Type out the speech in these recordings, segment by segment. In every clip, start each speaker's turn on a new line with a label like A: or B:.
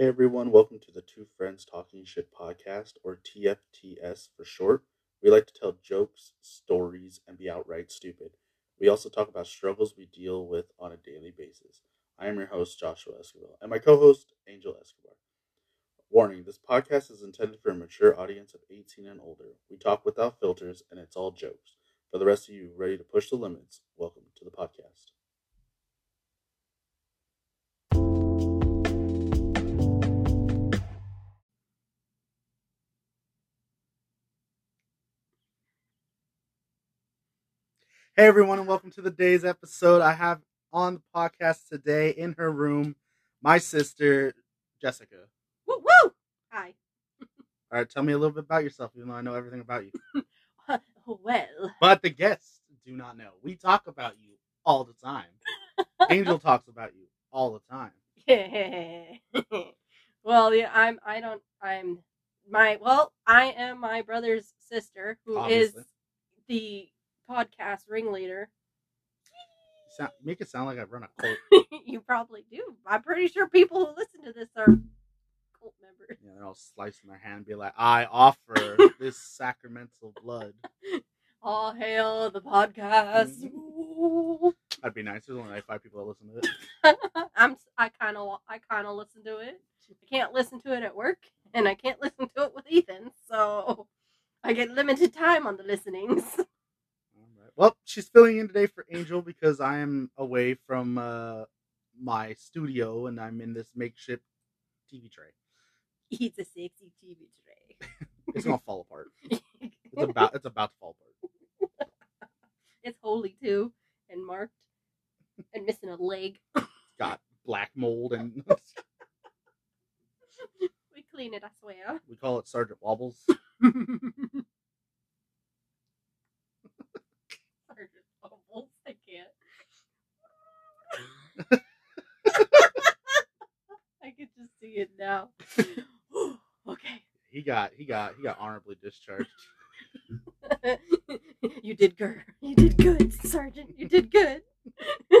A: Hey everyone, welcome to the Two Friends Talking Shit podcast, or TFTS for short. We like to tell jokes, stories, and be outright stupid. We also talk about struggles we deal with on a daily basis. I am your host, Joshua Escobar, and my co host, Angel Escobar. Warning this podcast is intended for a mature audience of 18 and older. We talk without filters, and it's all jokes. For the rest of you ready to push the limits, welcome to the podcast. Hey everyone, and welcome to the day's episode. I have on the podcast today in her room my sister Jessica.
B: Woo woo! Hi.
A: All right, tell me a little bit about yourself, even though I know everything about you.
B: Uh, well,
A: But the guests do not know. We talk about you all the time. Angel talks about you all the time. Yeah.
B: well, yeah, I'm. I don't. I'm my. Well, I am my brother's sister, who is
A: Obviously.
B: the podcast ringleader.
A: Sound, make it sound like I run a cult.
B: you probably do. I'm pretty sure people who listen to this are cult members.
A: Know, they're all slicing their hand, and be like, "I offer this sacramental blood."
B: All hail the podcast. Mm. Ooh.
A: That'd be nice. There's only like five people that listen to it.
B: I'm. I kind of. I kind of listen to it. I can't listen to it at work, and I can't listen to it with Ethan. So I get limited time on the listenings.
A: Well, she's filling in today for Angel because I am away from uh, my studio and I'm in this makeshift TV tray.
B: It's a sexy TV tray.
A: It's gonna fall apart. It's about it's about to fall apart.
B: it's holy too, and marked, and missing a leg.
A: Got black mold and
B: we clean it, I swear.
A: we call it Sergeant Wobbles.
B: Sergeant Bubbles, I can't. I can just see it now. okay.
A: He got he got he got honorably discharged.
B: you did good. You did good, Sergeant. You did good.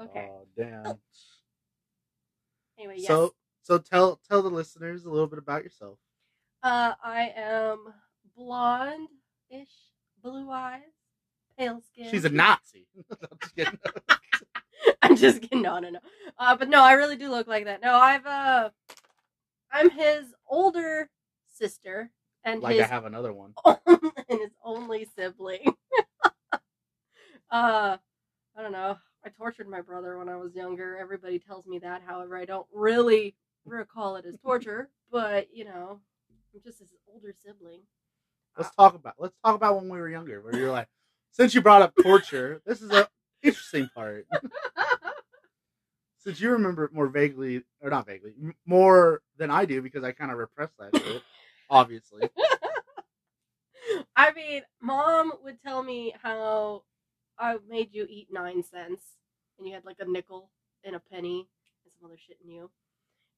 B: okay.
A: Oh damn.
B: anyway, yes.
A: So so tell tell the listeners a little bit about yourself.
B: uh, I am blonde-ish, blue eyes, pale skin.
A: She's a Nazi. I'm just kidding.
B: I'm just kidding. No, no, no. Uh, but no, I really do look like that. No, I've uh, I'm his older sister and
A: like
B: his
A: I have another one.
B: and his only sibling. uh, I don't know. I tortured my brother when I was younger. Everybody tells me that. However, I don't really recall it as torture. But you know, I'm just his older sibling.
A: Let's talk about let's talk about when we were younger. Where you're like, since you brought up torture, this is a interesting part. Since you remember it more vaguely, or not vaguely, more than I do, because I kind of repressed that shit. Obviously,
B: I mean, mom would tell me how I made you eat nine cents and you had like a nickel and a penny and some other shit in you.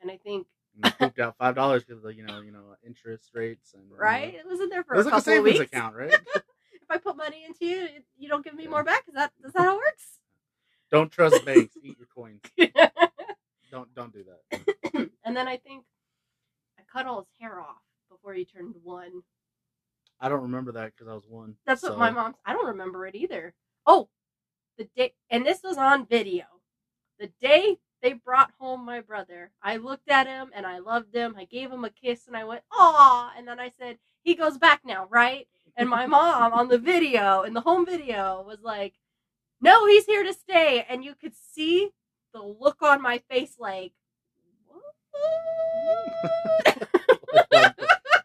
B: And I think,
A: and you pooped out five dollars because of you know you know interest rates and uh,
B: right? It was in there for
A: It was
B: a
A: like a savings
B: weeks.
A: account, right?
B: if I put money into you, you don't give me
A: Yeah.
B: more back. Is that is that how it works?
A: Don't trust banks. Eat your coins. Don't don't do that.
B: and then I think cut all his hair off before he turned one.
A: I don't remember that because I was one.
B: That's what my mom. I don't remember it either. Oh, the day, and this was on video. The day they brought home my brother, I looked at him and I loved him. I gave him a kiss and I went, "Aw!" And then I said, "He goes back now, right?" And my mom on the video, in the home video, was like, "No, he's here to stay." And you could see the look on my face, like?
A: Like,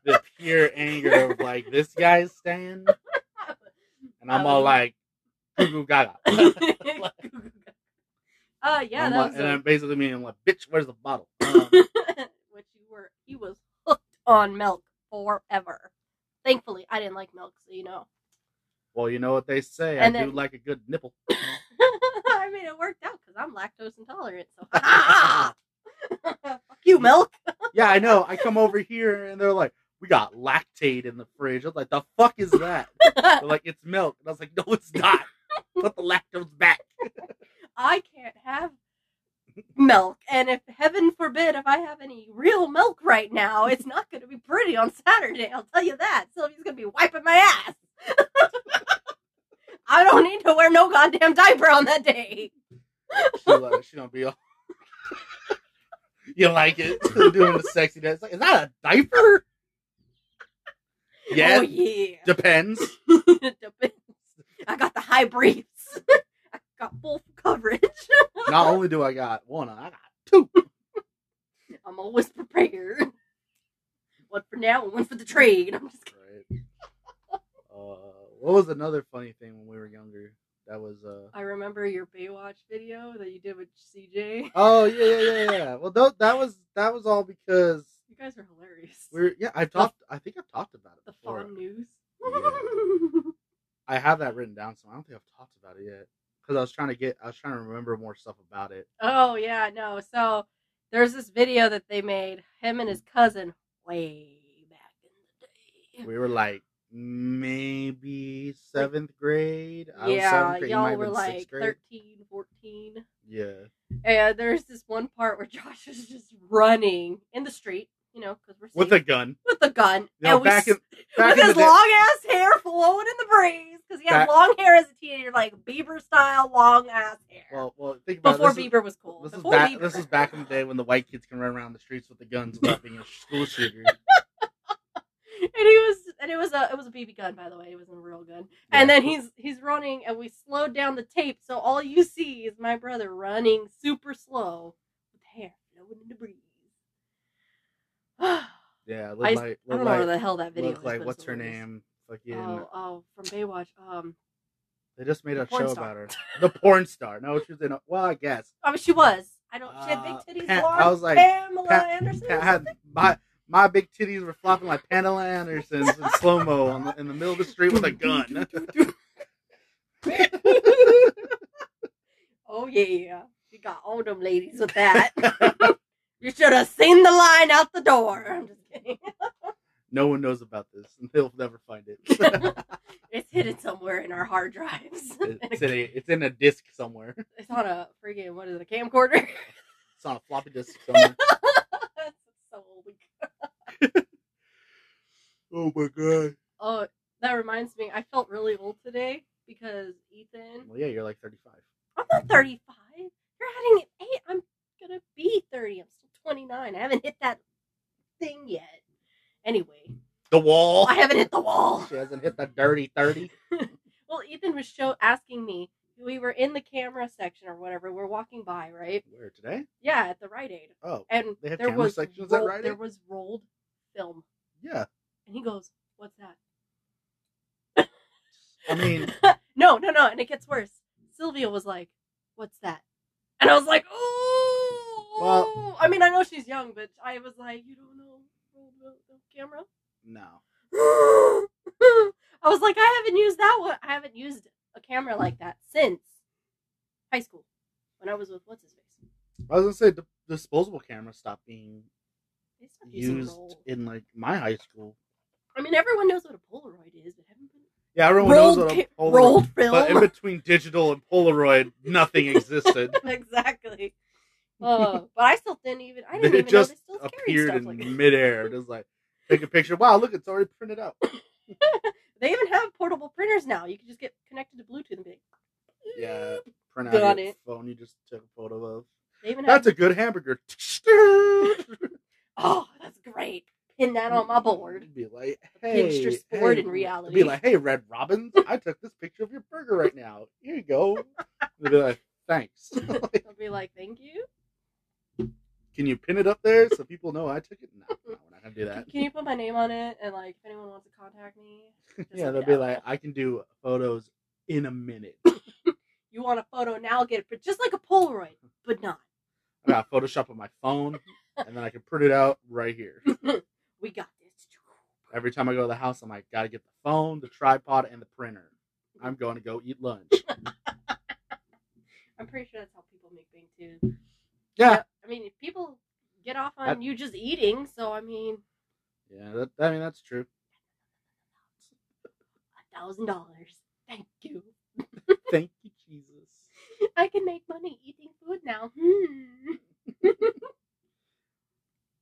A: the, pure anger of like this guy's staying, and I'm all
B: Um,
A: like, goo goo gaga.
B: uh yeah,
A: I'm
B: that
A: like-
B: was
A: and
B: a-
A: I'm basically meaning like, bitch, where's the bottle?
B: which you were he was hooked on milk forever. Thankfully, I didn't like milk, so you know.
A: well, you know what they say.
B: And
A: I do
B: then-
A: like a good nipple.
B: I mean, it worked out because I'm lactose intolerant. So, fuck you, milk.
A: Yeah, I know. I come over here and they're like, we got lactate in the fridge. I'm like, the fuck is that? They're like, it's milk. And I was like, no, it's not. Put the lactose back.
B: I can't have milk. And if heaven forbid, if I have any real milk right now, it's not going to be pretty on Saturday. I'll tell you that. Sylvia's going to be wiping my ass. I don't need to wear no goddamn diaper on that day.
A: She, like, she don't be all. you like it doing the sexy dance? Like, is that a diaper? Yeah,
B: Oh, yeah.
A: depends.
B: Depends. I got the high briefs. I got full coverage.
A: Not only do I got one, I got two.
B: I'm always prepared. One for now, and one for the trade. I'm just kidding.
A: Right. Uh, what was another funny thing when we were younger? That was uh.
B: I remember your Baywatch video that you did with CJ.
A: Oh yeah, yeah, yeah, yeah. Well, th- that was that was all because
B: You guys are hilarious.
A: we're yeah. I've talked. I think I've talked about it
B: the
A: before.
B: fun news.
A: I have that written down, so I don't think I've talked about it yet. Because I was trying to get, I was trying to remember more stuff about it.
B: oh yeah, no. So there's this video that they made him and his cousin way back in the day.
A: We were like maybe seventh grade. I was
B: yeah,
A: seventh grade,
B: y'all were like
A: sixth grade.
B: 13, 14.
A: Yeah,
B: And there's this one part where Josh is just running in the street, you know, because we're
A: with a gun.
B: with a gun.
A: You know,
B: and we
A: back in back
B: with
A: in
B: his
A: day-
B: long ass hair flowing in the breeze because he had
A: Back-
B: long hair as a teenager, like Bieber style long ass hair.
A: Well, well, think about
B: Before
A: it. This is-
B: Bieber was cool.
A: This is back.
B: Bieber.
A: This is back in the day when the white kids can run around the streets with the guns without being a school shooter.
B: and he was, and it was a, it was a BB gun, by the way. It wasn't a real gun. And then he's he's running, and we slowed down the tape, so all you see is my brother running super slow with hair flowing in the breeze.
A: Yeah,
B: I,
A: like
B: I don't know
A: like,
B: where the hell that video
A: look like what's her name? Fucking.
B: Oh, oh, from Baywatch. Um,
A: They just made a show
B: star.
A: about her. The porn star. No, she was in. A, well, I guess.
B: I mean, she was. I don't. She had
A: Uh,
B: big titties.
A: Pam-
B: blonde,
A: I was like,
B: Pamela
A: Pam-
B: Anderson.
A: I had my my big titties were flopping like Pamela Anderson's in slow mo on the, in the middle of the street with a gun.
B: oh yeah, you got all them ladies with that. you should have seen the line out the door. I'm just kidding.
A: no one knows about this, and they'll never find it.
B: it's hidden somewhere in our hard drives.
A: it's, in a, it's in a disc somewhere.
B: it's on a freaking what is it? A camcorder.
A: It's on a floppy disk somewhere.
B: That's so old.
A: oh my god.
B: Oh, that reminds me. I felt really old today because Ethan.
A: Well, yeah, you're like 35.
B: I'm not mm-hmm. 35. You're adding an eight. I'm gonna be 30. I'm still 29. I haven't hit that thing yet. Anyway,
A: The wall.
B: I haven't hit the wall.
A: She hasn't hit the dirty 30.
B: Well, Ethan was show asking me. We were in the camera section or whatever. We're walking by, right?
A: Where today?
B: Yeah, at the Rite Aid,
A: Oh,
B: and
A: They have
B: there
A: camera
B: was
A: sections at Rite Aid?
B: there was rolled film,
A: yeah.
B: and he goes, "What's that?"
A: I mean,
B: no, no, no. And it gets worse. Sylvia was like, "What's that?" And I was like, "Oh."
A: Well-
B: I mean, I know she's young, but I was like, "You don't know camera?"
A: no.
B: I was like, "I haven't used that one. I haven't used a camera like that since high school when I was with what's his face."
A: I was gonna say the disposable camera stopped being
B: They stopped using
A: used
B: roll.
A: in like my high school.
B: I mean, everyone knows what a Polaroid is, but haven't been
A: Yeah, everyone
B: rolled,
A: knows what a Polaroid.
B: rolled film.
A: But in between digital and Polaroid, nothing existed.
B: exactly. Oh, but I still didn't even. I didn't
A: They
B: even
A: just
B: know they still
A: appeared in
B: like
A: midair, just like take a picture. Wow, look, it's already printed out.
B: They even have portable printers now. You can just get connected to Bluetooth and be like,
A: Yeah, print out
B: Got
A: your
B: it.
A: phone you just took a photo of.
B: They even have.
A: That's a good hamburger.
B: oh, that's great. Pin that on my board.
A: It'd be like, hey,
B: sport
A: hey.
B: in reality.
A: Be like, hey, Red Robins, I took this picture of your burger right now. Here you go. They'll be like, thanks.
B: I'll be like, thank you.
A: Can you pin it up there so people know I took it? No, no we're not gonna do that.
B: Can you put my name on it? And like, if anyone wants to contact me,
A: yeah, they'll be
B: know.
A: like, I can do photos in a minute.
B: you want a photo now? Get it, but just like a Polaroid, but not.
A: I got Photoshop on my phone, and then I can print it out right here.
B: We got this.
A: Every time I go to the house, I'm like, gotta get the phone, the tripod, and the printer. I'm going to go eat lunch.
B: I'm pretty sure that's how people make things too.
A: Yeah,
B: I mean, if people get off on
A: That-
B: you just eating, so I mean,
A: yeah. That, I mean, that's true.
B: a thousand dollars. Thank you.
A: Thank you, Jesus.
B: I can make money eating food now. Hmm.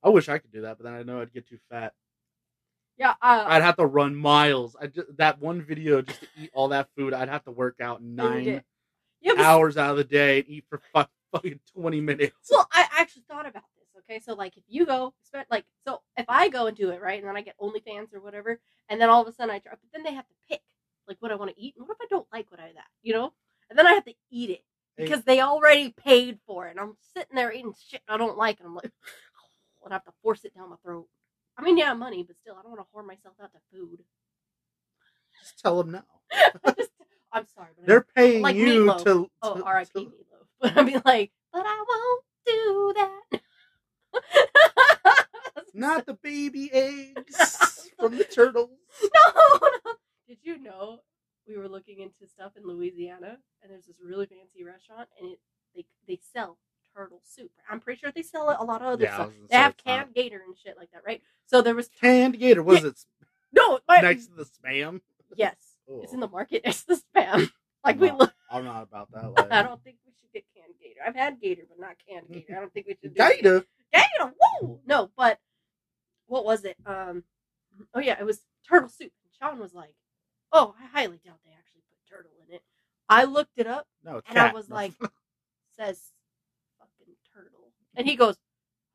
A: wish I could do that, but then I know I'd get too fat.
B: Yeah, uh,
A: I'd have to run miles. I just, that one video just to eat all that food. I'd have to work out nine
B: yeah, but-
A: hours out of the day and eat for fu- fucking twenty minutes.
B: Well, I actually thought about. Okay, so like if you go, like so if I go and do it right, and then I get OnlyFans or whatever, and then all of a sudden I try, but then they have to pick like what I want to eat, and what if I don't like what I that, you know? And then I have to eat it because they already paid for it, and I'm sitting there eating shit I don't like, and I'm like, and I have to force it down my throat. I mean, yeah, money, but still, I don't want to whore myself out to food.
A: Just tell them no.
B: I'm sorry, but
A: They're paying
B: Like
A: you
B: meatloaf.
A: to.
B: Oh,
A: to-
B: R.I.P.
A: to-
B: Meatloaf. But I'd be like, but I won't do that.
A: Not the baby eggs from the turtles.
B: no, no. Did you know we were looking into stuff in Louisiana, and there's this really fancy restaurant, and it they they sell turtle soup. I'm pretty sure they sell a lot of other
A: Yeah,
B: stuff. They have
A: not-
B: canned gator and shit like that, right? So there was
A: Canned gator. Was
B: Yeah.
A: it
B: no my,
A: next to the spam?
B: Yes, it's in
A: Oh.
B: the market next to the spam. Like
A: I'm
B: we
A: not-
B: look.
A: I'm not about that. Life.
B: I don't think we should get canned gator. I've had gator, but not canned gator. I don't think we should.
A: Gator.
B: Woo! No, but what was it? Um, oh yeah, it was turtle soup. And Sean was like, "Oh, I highly doubt they actually put turtle in it." I looked it up,
A: No,
B: and I was like, "Says fucking turtle," and he goes,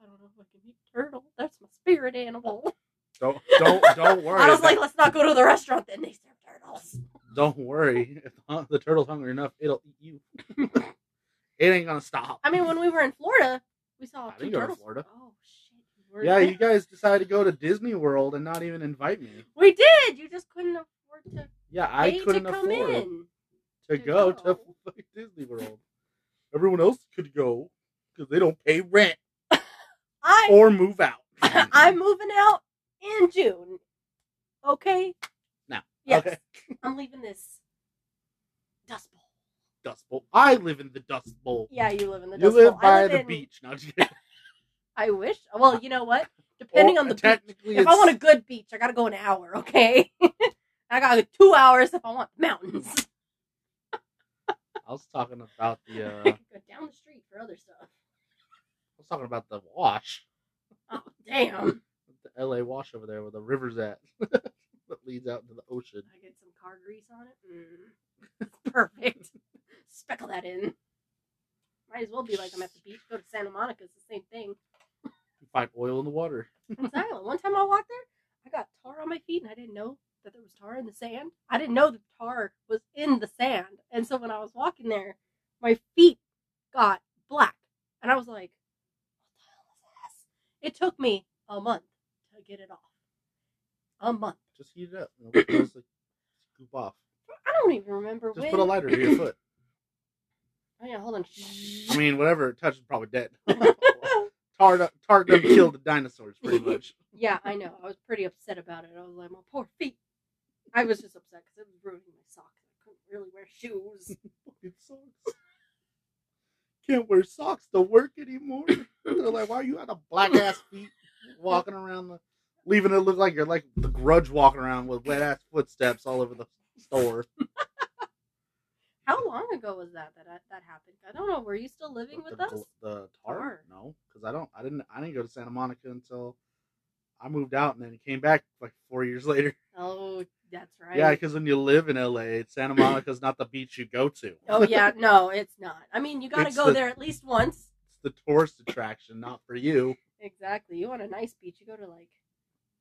B: "I don't know if I can eat turtle. That's my spirit animal."
A: don't don't don't worry.
B: I was like, "Let's not go to the restaurant. Then they serve turtles."
A: don't worry. If the turtle's hungry enough, it'll eat you. it ain't gonna stop.
B: I mean, when we were in Florida, we saw
A: I didn't go to
B: turtles.
A: Florida.
B: Oh shit! were
A: yeah,
B: there.
A: you guys decided to go to Disney World and not even invite me.
B: We did. You just couldn't afford to
A: Yeah, I couldn't
B: to
A: afford
B: in.
A: to
B: to
A: go, to
B: go.
A: fucking Disney World. Everyone else could go because they don't pay rent
B: I
A: or move out.
B: I'm moving out in June. Okay.
A: No.
B: Yes.
A: Okay.
B: I'm leaving this Dust Bowl.
A: Dust Bowl. I live in the Dust Bowl.
B: Yeah, you live in the
A: you
B: Dust
A: live
B: Bowl.
A: by
B: I live
A: the
B: in-
A: beach. No.
B: I wish. Well, you know what? Depending
A: Well,
B: on the beach.
A: technically,
B: If I want a good beach, I gotta go an hour. Okay. I got two hours if I want mountains.
A: I was talking about the. Uh, I
B: could go down the street for other stuff.
A: I was talking about the wash,
B: Oh damn!
A: the L.A. wash over there where the river's at, that leads out into the ocean.
B: I get some car grease on it. Mm. Perfect. Speckle that in. Might as well be like I'm at the beach. Go to Santa Monica. It's the same thing.
A: You find oil in the water.
B: One time I walked there, I got tar on my feet, and I didn't know that there was tar in the sand. I didn't know the tar was in the sand, and so when I was walking there, my feet got black, and I was like, "What the hell is this?" It took me a month to get it off. A month.
A: Just heat it up. and it'll just, like, scoop off.
B: I don't even remember
A: Just
B: when.
A: put a lighter to your foot.
B: Oh yeah, hold on.
A: I mean, whatever it touches, probably dead. tar, do- tar done killed the dinosaurs, pretty much.
B: yeah, I know. I was pretty upset about it. I was like, my poor feet. I was just upset because it was ruining my socks. I couldn't really wear shoes.
A: Fucking socks. Can't wear socks to work anymore. They're like, why are you got a black ass feet walking around the, leaving it look like you're like the grudge walking around with wet ass footsteps all over the store.
B: How long ago was that that that happened? I don't know. Were you still living with
A: the,
B: us?
A: The tar?
B: Tar.
A: No, because I don't. I didn't. I didn't go to Santa Monica until I moved out, and then came back like four years later.
B: Oh, that's right.
A: Yeah, because when you live in LA, Santa Monica's not the beach you go to.
B: oh yeah, no, it's not. I mean, you got to go
A: the-
B: there at least once.
A: it's the tourist attraction, not for you.
B: Exactly. You want a nice beach? You go to like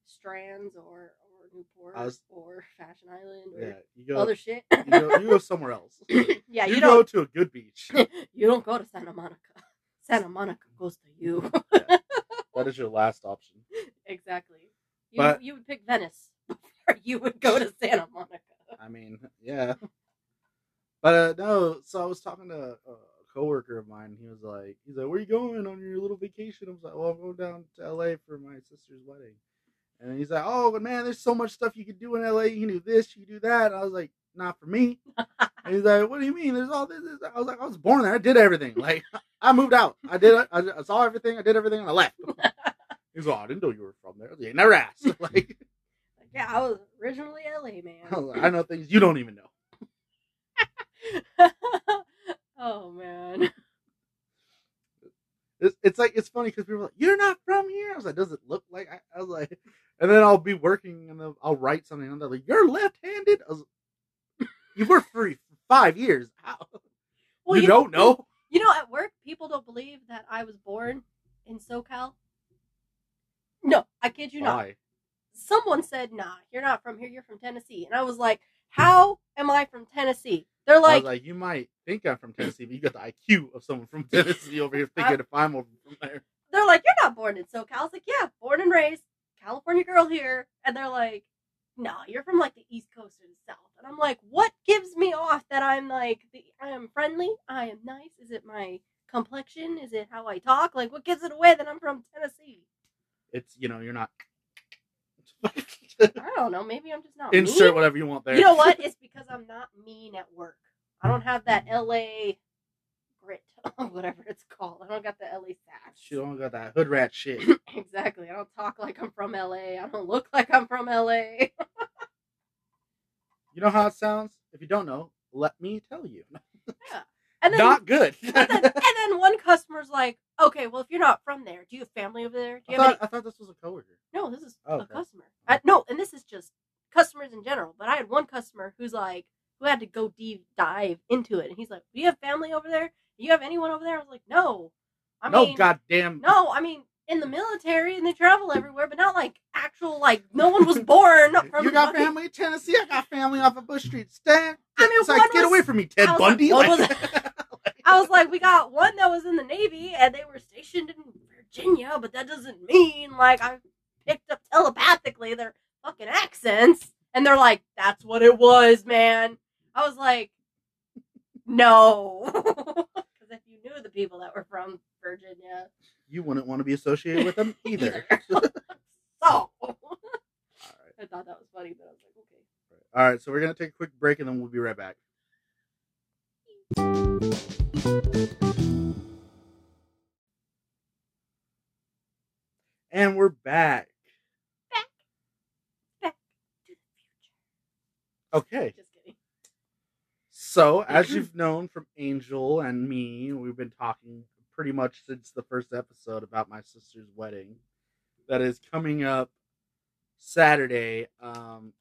B: Strands or or Newport
A: was-
B: or Fashion Island or
A: Yeah, you go.
B: other shit.
A: You go, you go somewhere else.
B: yeah,
A: you,
B: you,
A: go to a good beach.
B: you don't go to Santa Monica. Santa Monica goes to you.
A: That is your last option.
B: exactly. You
A: But-
B: you would pick Venice before you would go to Santa Monica.
A: I mean, yeah. But uh, no, so I was talking to a coworker of mine. He was like, he's like, where you going on your little vacation? I was like, well, I'm going down to LA for my sister's wedding. And he's like, oh, but man, there's so much stuff you could do in LA. You can do this, you can do that. I was like, not for me. and he's like, what do you mean? There's all this, this. I was like, I was born there. I did everything. Like, I moved out. I did. I, I saw everything. I did everything, and I left. He's like, oh, I didn't know you were from there. You never asked. Like,
B: Like, yeah, I was originally LA man.
A: I, like, I know things you don't even know.
B: oh man.
A: It's, it's like it's funny because people are like, "You're not from here." I was like, "Does it look like?" I, I was like, and then I'll be working and I'll write something and they're like, "You're left-handed." I was, "You worked for five years. How?
B: Well,
A: you, don't know?"
B: You know, at work, people don't believe that I was born in SoCal. No, I kid you not. Someone said, "Nah, you're not from here. You're from Tennessee," and I was like, "How am I from Tennessee?" They're like,
A: like, "You might think I'm from Tennessee, but you got the IQ of someone from Tennessee over here thinking if I'm over from there."
B: they're like, "You're not born in SoCal." I was like, "Yeah, born and raised, California girl here," and they're like, "No, you're from like the East Coast or the South." And I'm like, "What gives me off that I'm like the I am friendly, I am nice? Is it my complexion? Is it how I talk? Like, what gives it away that I'm from Tennessee?"
A: It's you know you're not.
B: I don't know. Maybe I'm just not
A: Insert
B: mean.
A: whatever you want there.
B: You know what? It's because I'm not mean at work. I don't have that LA grit, whatever it's called. I don't got the LA sass.
A: She don't got that hood rat shit.
B: exactly. I don't talk like I'm from LA. I don't look like I'm from LA.
A: You know how it sounds? If you don't know, let me tell you.
B: And then,
A: Not good.
B: and then, and then one customer's like, "Okay, well, if you're not from there, do you have family over there? Do
A: I
B: you have
A: thought,
B: any?"
A: I thought this was a coworker.
B: No, this is
A: Oh,
B: a
A: okay.
B: customer. I, no, and this is just customers in general. But I had one customer who's like, who had to go deep dive into it, and he's like, "Do you have family over there? Do you have anyone over there?" I was like, "No." I
A: no
B: mean,
A: goddamn.
B: No, I mean in the military and they travel everywhere, but not like actual like no one was born from.
A: You got family in Tennessee. I got family off of Bush Street. Stand.
B: I mean,
A: it's like
B: one
A: get away from me, Ted
B: I was like,
A: Bundy. Like-
B: was- I was like, we got one that was in the Navy and they were stationed in Virginia, but that doesn't mean like I picked up telepathically their fucking accents. And they're like, that's what it was, man. I was like, no. Because if you knew the people that were from Virginia,
A: you wouldn't want to be associated with them either.
B: So
A: All right.
B: I thought that was funny, but I was like, okay.
A: All right. So we're gonna take a quick break and then we'll be right back. And we're back.
B: Back to the
A: Okay.
B: Just kidding.
A: So, as you've known from Angel and me, we've been talking pretty much since the first episode about my sister's wedding that is coming up Saturday. Um,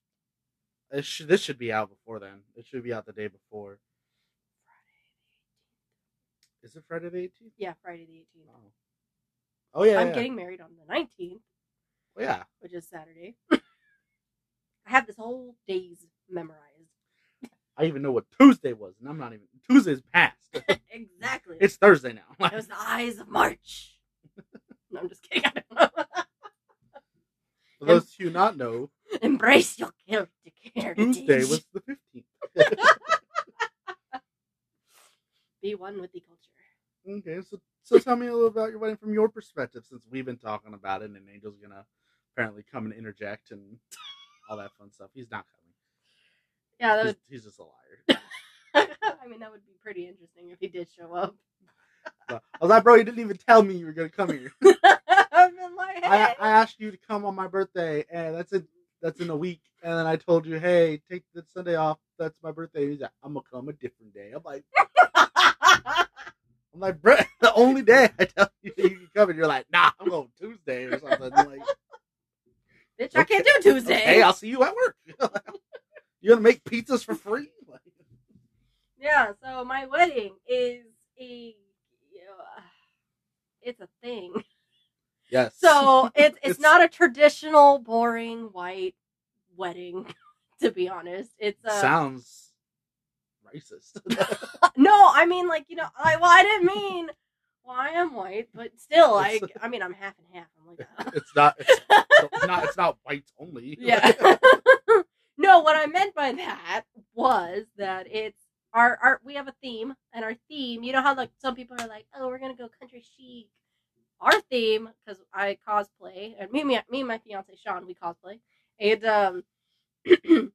A: it should, this should be out before then. It should be out the day before. Friday Is it Friday the 18th?
B: Yeah, Friday the 18th.
A: Oh, oh yeah.
B: I'm
A: yeah.
B: getting married on the 19th,
A: Oh, yeah.
B: which is Saturday. I have this whole day's memorized.
A: I even know what Tuesday was, and I'm not even. Tuesday's past.
B: exactly.
A: it's Thursday now.
B: it was the ides of March. no, I'm just kidding. I don't know.
A: For those who not know,
B: Embrace your character.
A: Tuesday was the 15th.
B: Be one with the culture.
A: Okay, so so tell me a little about your wedding from your perspective, since we've been talking about it, and Angel's gonna apparently come and interject and all that fun stuff. He's not coming.
B: Yeah, that
A: He's,
B: would,
A: he's just a liar.
B: I mean, that would be pretty interesting if he did show up.
A: I was like, bro, you didn't even tell me you were gonna come here.
B: I've been like,
A: I,
B: hey.
A: I asked you to come on my birthday, and that's in that's in a week. And then I told you, hey, take the Sunday off. That's my birthday. He's like, I'm gonna come a different day. I'm like, I'm like, bro, the only day I tell you you can come, and you're like, nah, I'm going Tuesday or something. I'm like,
B: Bitch, I can't do Tuesday.
A: okay, I'll see you at work. You gonna make pizzas for free?
B: Yeah, so my wedding is a uh, it's a thing.
A: yes.
B: So it's it's
A: It's-
B: not a traditional boring white wedding, to be honest. It's uh
A: sounds racist.
B: no, I mean like you know I well I didn't mean well I am white, but still I I mean I'm half and half. I'm like uh,
A: it's not. It's not. It's not whites only.
B: yeah. No, what I meant by that was that it's our our we have a theme, and our theme. You know how like some people are like, oh, we're gonna go country chic. Our theme, because I cosplay, and me, me, me and my fiance Sean, we cosplay, and um,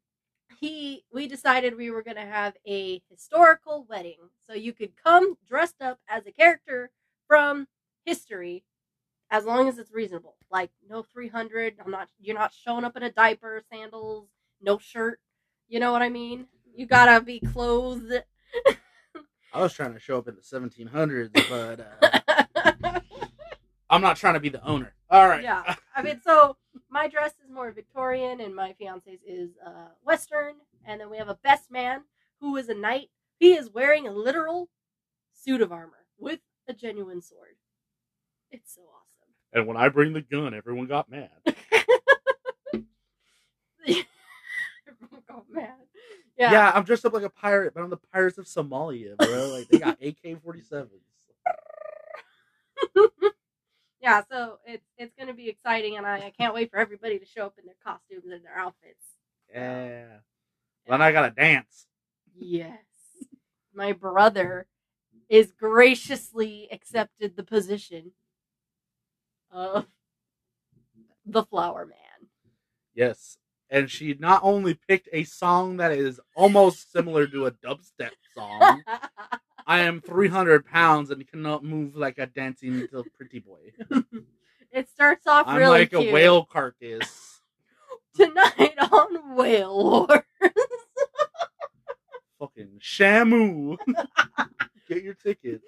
B: he, we decided we were gonna have a historical wedding, so you could come dressed up as a character from history as long as it's reasonable. Like no three hundred. I'm not. You're not showing up in a diaper, sandals, no shirt. You know what I mean? You gotta be clothed.
A: I was trying to show up in the 1700s, but uh, I'm not trying to be the owner. All right.
B: Yeah. I mean, so my dress is more Victorian, and my fiance's is uh, Western. And then we have a best man who is a knight. He is wearing a literal suit of armor with a genuine sword. It's so awesome.
A: And when I bring the gun, everyone got mad.
B: Everyone got mad.
A: Yeah.
B: Yeah.
A: I'm dressed up like a pirate, but I'm the pirates of Somalia, bro. Like they got AK-47s.
B: Yeah, so it's it's gonna be exciting, and I, I can't wait for everybody to show up in their costumes and their outfits.
A: Yeah. Then I gotta dance.
B: Yes, my brother is graciously accepted the position of the Flower Man.
A: Yes. And she not only picked a song that is almost similar to a dubstep song. I am 300 pounds and cannot move like a dancing little pretty boy.
B: it starts off
A: I'm
B: really
A: like
B: cute.
A: a whale carcass.
B: tonight on Whale Wars.
A: Fucking Shamu. Get your tickets.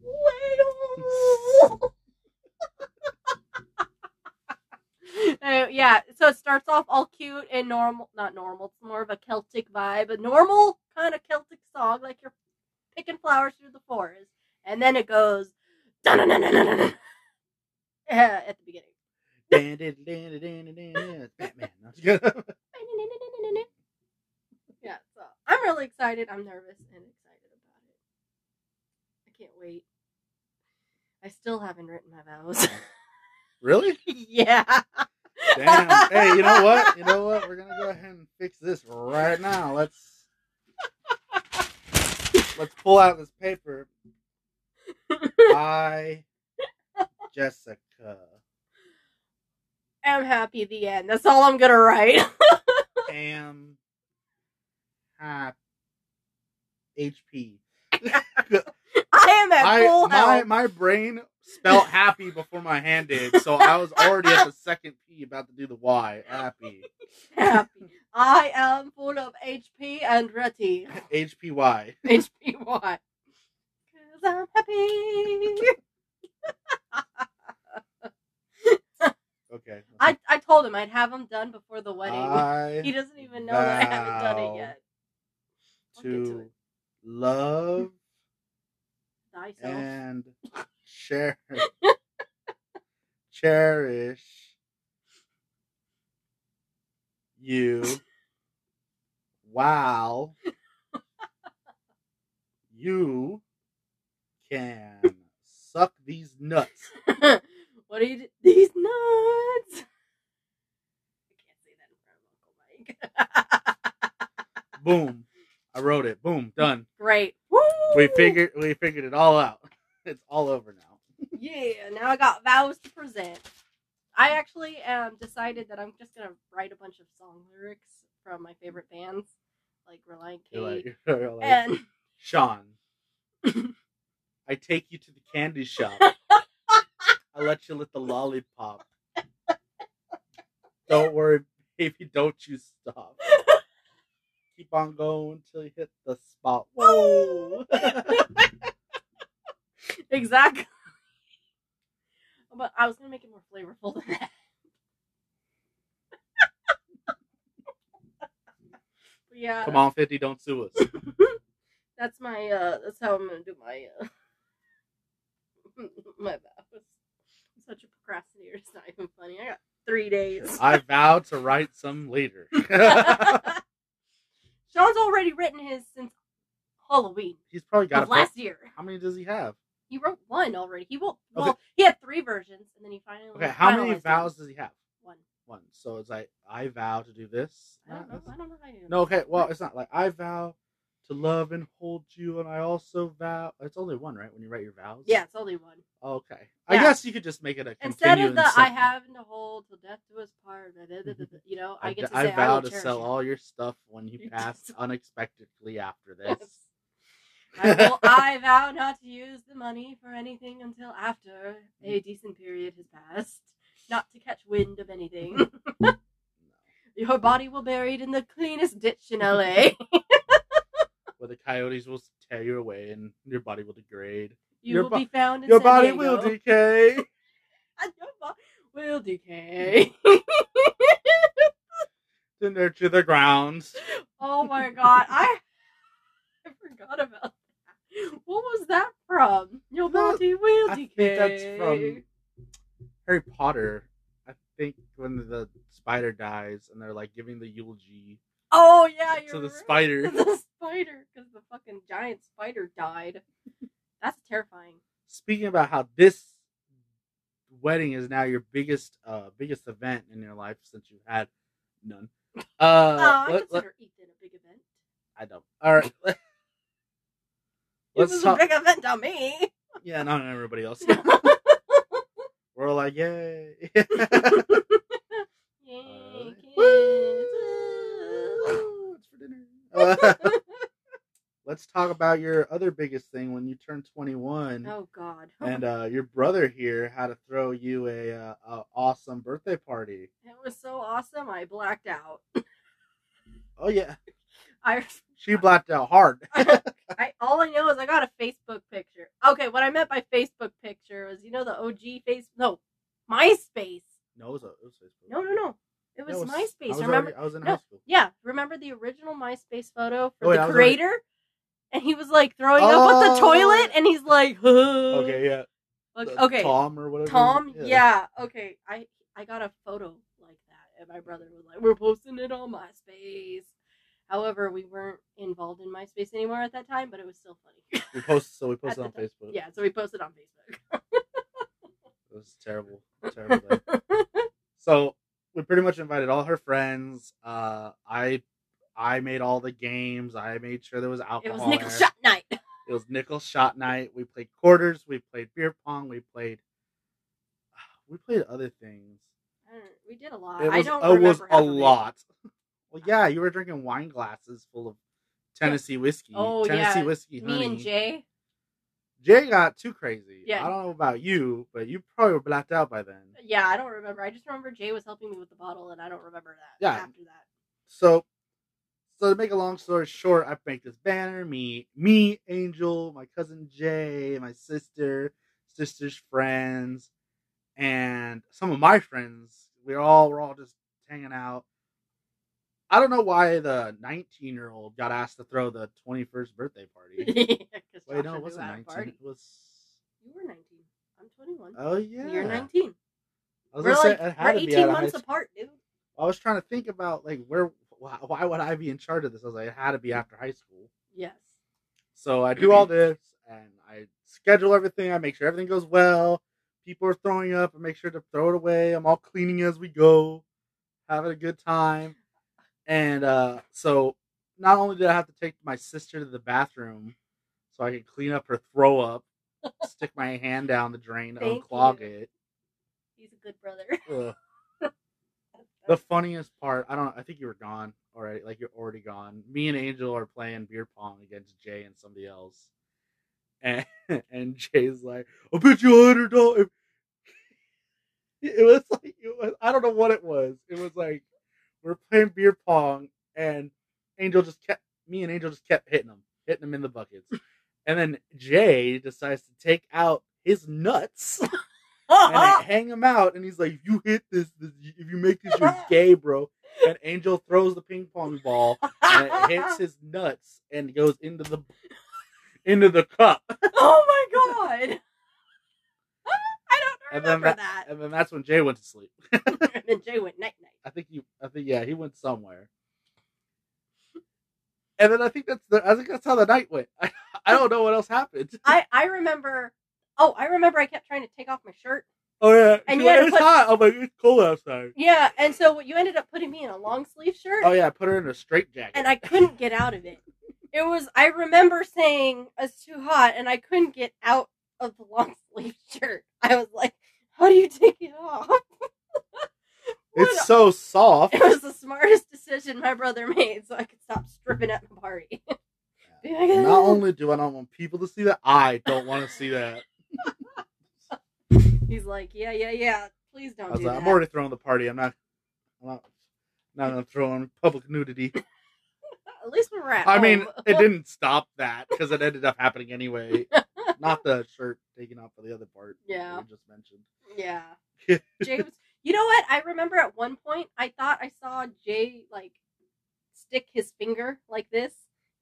B: Whale. Uh, yeah, so it starts off all cute and normal. Not normal. It's more of a Celtic vibe, a normal kind of Celtic song, like you're picking flowers through the forest, and then it goes uh, at the beginning. Yeah, so I'm really excited. I'm nervous and excited about it. I can't wait. I still haven't written my vows.
A: Really?
B: yeah.
A: Damn. Hey, you know what? You know what? We're gonna go ahead and fix this right now. Let's let's pull out this paper. I Jessica
B: I'm happy. The end. That's all I'm gonna write.
A: am happy HP.
B: I am at
A: I
B: full
A: my
B: health.
A: my brain spelled happy before my hand did, so I was already at the second P about to do the Y. Happy.
B: happy. I am full of HP and ready.
A: HPY.
B: HPY. Cause I'm happy.
A: Okay.
B: I, I told him I'd have him done before the wedding.
A: I
B: he doesn't even know that I haven't done it yet. I'll to
A: to
B: it.
A: love
B: Thyself.
A: and cherish cherish you while you can suck these nuts.
B: what are you do? These nuts. I can't say that in front of Uncle Mike.
A: Boom. I wrote it. Boom. Done.
B: Great. Woo!
A: We figured we figured it all out. It's all over now.
B: Yeah, now I got vows to present. I actually um decided that I'm just gonna write a bunch of song lyrics from my favorite bands, like Relient K
A: like, like
B: and
A: Sean. I take you to the candy shop. I let you lick the lollipop. Don't worry, baby, don't you stop. Keep on going till you hit the spot. Whoa!
B: exactly. But I was gonna make it more flavorful than that. But yeah,
A: Come on, 50, don't sue us.
B: that's my uh that's how I'm gonna do my uh my vows. I'm such a procrastinator, it's not even funny. I got three days.
A: I vow to write some later.
B: Sean's already written his since Halloween
A: He's probably got
B: of
A: a
B: last year.
A: How many does he have?
B: He wrote one already. He wrote
A: Okay.
B: well, he had three versions, and then he finally
A: Okay, how many vows does he have?
B: One.
A: One. So it's like I vow to do this.
B: I don't know. I don't know how you.
A: No, okay. Well, it's not like I vow to love and hold you, and I also vow. It's only one, right? When you write your vows.
B: Yeah, it's only one.
A: Okay. I guess you could just make it a
B: Instead of the "I have to hold till death do us part," you know, I,
A: I,
B: get to
A: I
B: say,
A: vow
B: I
A: to sell
B: you.
A: all your stuff when you pass unexpectedly after
B: Yes.
A: this.
B: I, will, I vow not to use the money for anything until after a mm. decent period has passed, not to catch wind of anything. Your body will be buried in the cleanest ditch in LA.
A: Where the coyotes will tear you away and your body will degrade.
B: You
A: Your
B: will
A: bo-
B: be found
A: Your body
B: Diego.
A: will decay.
B: your body will decay.
A: to nurture the grounds.
B: oh my god, I I forgot about that. What was that from? Your body will
A: I
B: decay.
A: think that's from Harry Potter. I think when the spider dies and they're like giving the eulogy
B: Oh yeah, you're
A: to the
B: right.
A: spider.
B: the spider, because the fucking giant spider died. That's terrifying.
A: Speaking about how this wedding is now your biggest uh biggest event in your life since you've had none. Uh
B: oh, I
A: let- let-
B: consider Ethan a big event.
A: I don't. All right. Let's
B: was
A: talk.
B: a big event on me.
A: Yeah, not on everybody else. We're all like, yay.
B: Yay,
A: Woo!
B: kids.
A: What's for dinner? Uh, let's talk about your other biggest thing when you turned 21
B: oh God.
A: and uh, your brother here had to throw you a, uh, a awesome birthday party.
B: it was so awesome. I blacked out.
A: Oh yeah,
B: I,
A: she blacked out hard.
B: I all I know is I got a Facebook picture. Okay, what I meant by Facebook picture was you know the OG face no MySpace.
A: no, it was, a, it was Facebook.
B: No, no, no. It was,
A: I
B: MySpace.
A: I was
B: remember?
A: already- I was in
B: No.
A: high school.
B: Yeah, remember the original MySpace photo for
A: Oh, I
B: the
A: was already-
B: creator? And he was like throwing up at the
A: Oh.
B: toilet, and he's like,
A: Okay, yeah.
B: Like, okay,
A: Tom or whatever.
B: Tom, yeah. okay. I I got a photo like that, and my brother was like, "We're posting it on MySpace." However, we weren't involved in MySpace anymore at that time, but it was still funny.
A: We posted, so we posted on
B: time.
A: Facebook.
B: Yeah, so we posted on Facebook.
A: It was terrible, terrible. so we pretty much invited all her friends. Uh, I I made all the games. I made sure there was alcohol.
B: it was nickel
A: there.
B: shot night.
A: It was nickel shot night. We played quarters. We played beer pong. We played. We played other things.
B: We did a lot.
A: It was,
B: I don't oh,
A: it was a
B: half of it.
A: lot. Well, yeah, you were drinking wine glasses full of Tennessee whiskey.
B: Oh,
A: Tennessee
B: yeah.
A: whiskey.
B: Me and Jay.
A: Jay got too crazy.
B: Yeah.
A: I don't know about you, but you probably were blacked out by then.
B: Yeah, I don't remember. I just remember Jay was helping me with the bottle, and I don't remember that.
A: Yeah.
B: After that.
A: So, so to make a long story short, I make this banner. Me, me, Angel, my cousin Jay, my sister, sister's friends, and some of my friends. We're all we're all just hanging out. I don't know why the 19 year old got asked to throw the 21st birthday party. Wait, no, it wasn't 19.
B: party.
A: It was.
B: You were 19. I'm 21.
A: Oh yeah.
B: You're 19.
A: I was
B: We're
A: say
B: like
A: it had
B: we're
A: to
B: 18
A: be out of high
B: months apart, dude.
A: I was trying to think about like where why, why would I be in charge of this? I was like, it had to be after high school.
B: Yes.
A: So I do all this and I schedule everything. I make sure everything goes well. People are throwing up. I make sure to throw it away. I'm all cleaning as we go, having a good time. And uh, so not only did I have to take my sister to the bathroom so I could clean up her throw up, stick my hand down the drain
B: Thank
A: unclog
B: you.
A: it.
B: He's a good brother.
A: The funniest part, I don't I think you were gone already. Like you're already gone. Me and Angel are playing beer pong against Jay and somebody else. And and Jay's like, I'll bet you a hundred dollars. It was like it was I don't know what it was. It was like we're playing beer pong and Angel just kept me and Angel just kept hitting him, hitting him in the buckets. And then Jay decides to take out his nuts and they hang him out. And he's like, if you hit this, this if you make this, you're gay, bro. And Angel throws the ping pong ball and it hits his nuts and goes into the into the cup.
B: oh my god. I don't
A: And then
B: remember
A: that,
B: that.
A: and then that's when Jay went to sleep.
B: and then Jay went night night.
A: I think he, I think yeah, he went somewhere. And then I think that's the, I think that's how the night went. I, I don't know what else happened.
B: I I remember. Oh, I remember. I kept trying to take off my shirt.
A: Oh yeah,
B: And
A: She's
B: you had
A: like,
B: to
A: it's
B: put-
A: hot. I'm like, it's cold outside.
B: Yeah, and so you ended up putting me in a long sleeve shirt.
A: Oh yeah, I put her in a straight jacket.
B: and I couldn't get out of it. It was I remember saying it's too hot and I couldn't get out of the long sleeve shirt. I was like, How do you take it off?
A: it's so soft.
B: it was the smartest decision my brother made so I could stop stripping at the party. Be
A: Not only do I not want people to see that, I don't want to see that.
B: Like, Yeah, yeah, yeah. Please don't
A: was
B: do
A: like,
B: that.
A: I'm already throwing the party. I'm not, I'm not, not gonna throw in public nudity.
B: at least we're at.
A: I mean, it didn't stop that because it ended up happening anyway. Not the shirt taken off for the other part.
B: Yeah.
A: we just mentioned.
B: Yeah. James, you know what? I remember at one point I thought I saw Jay like stick his finger like this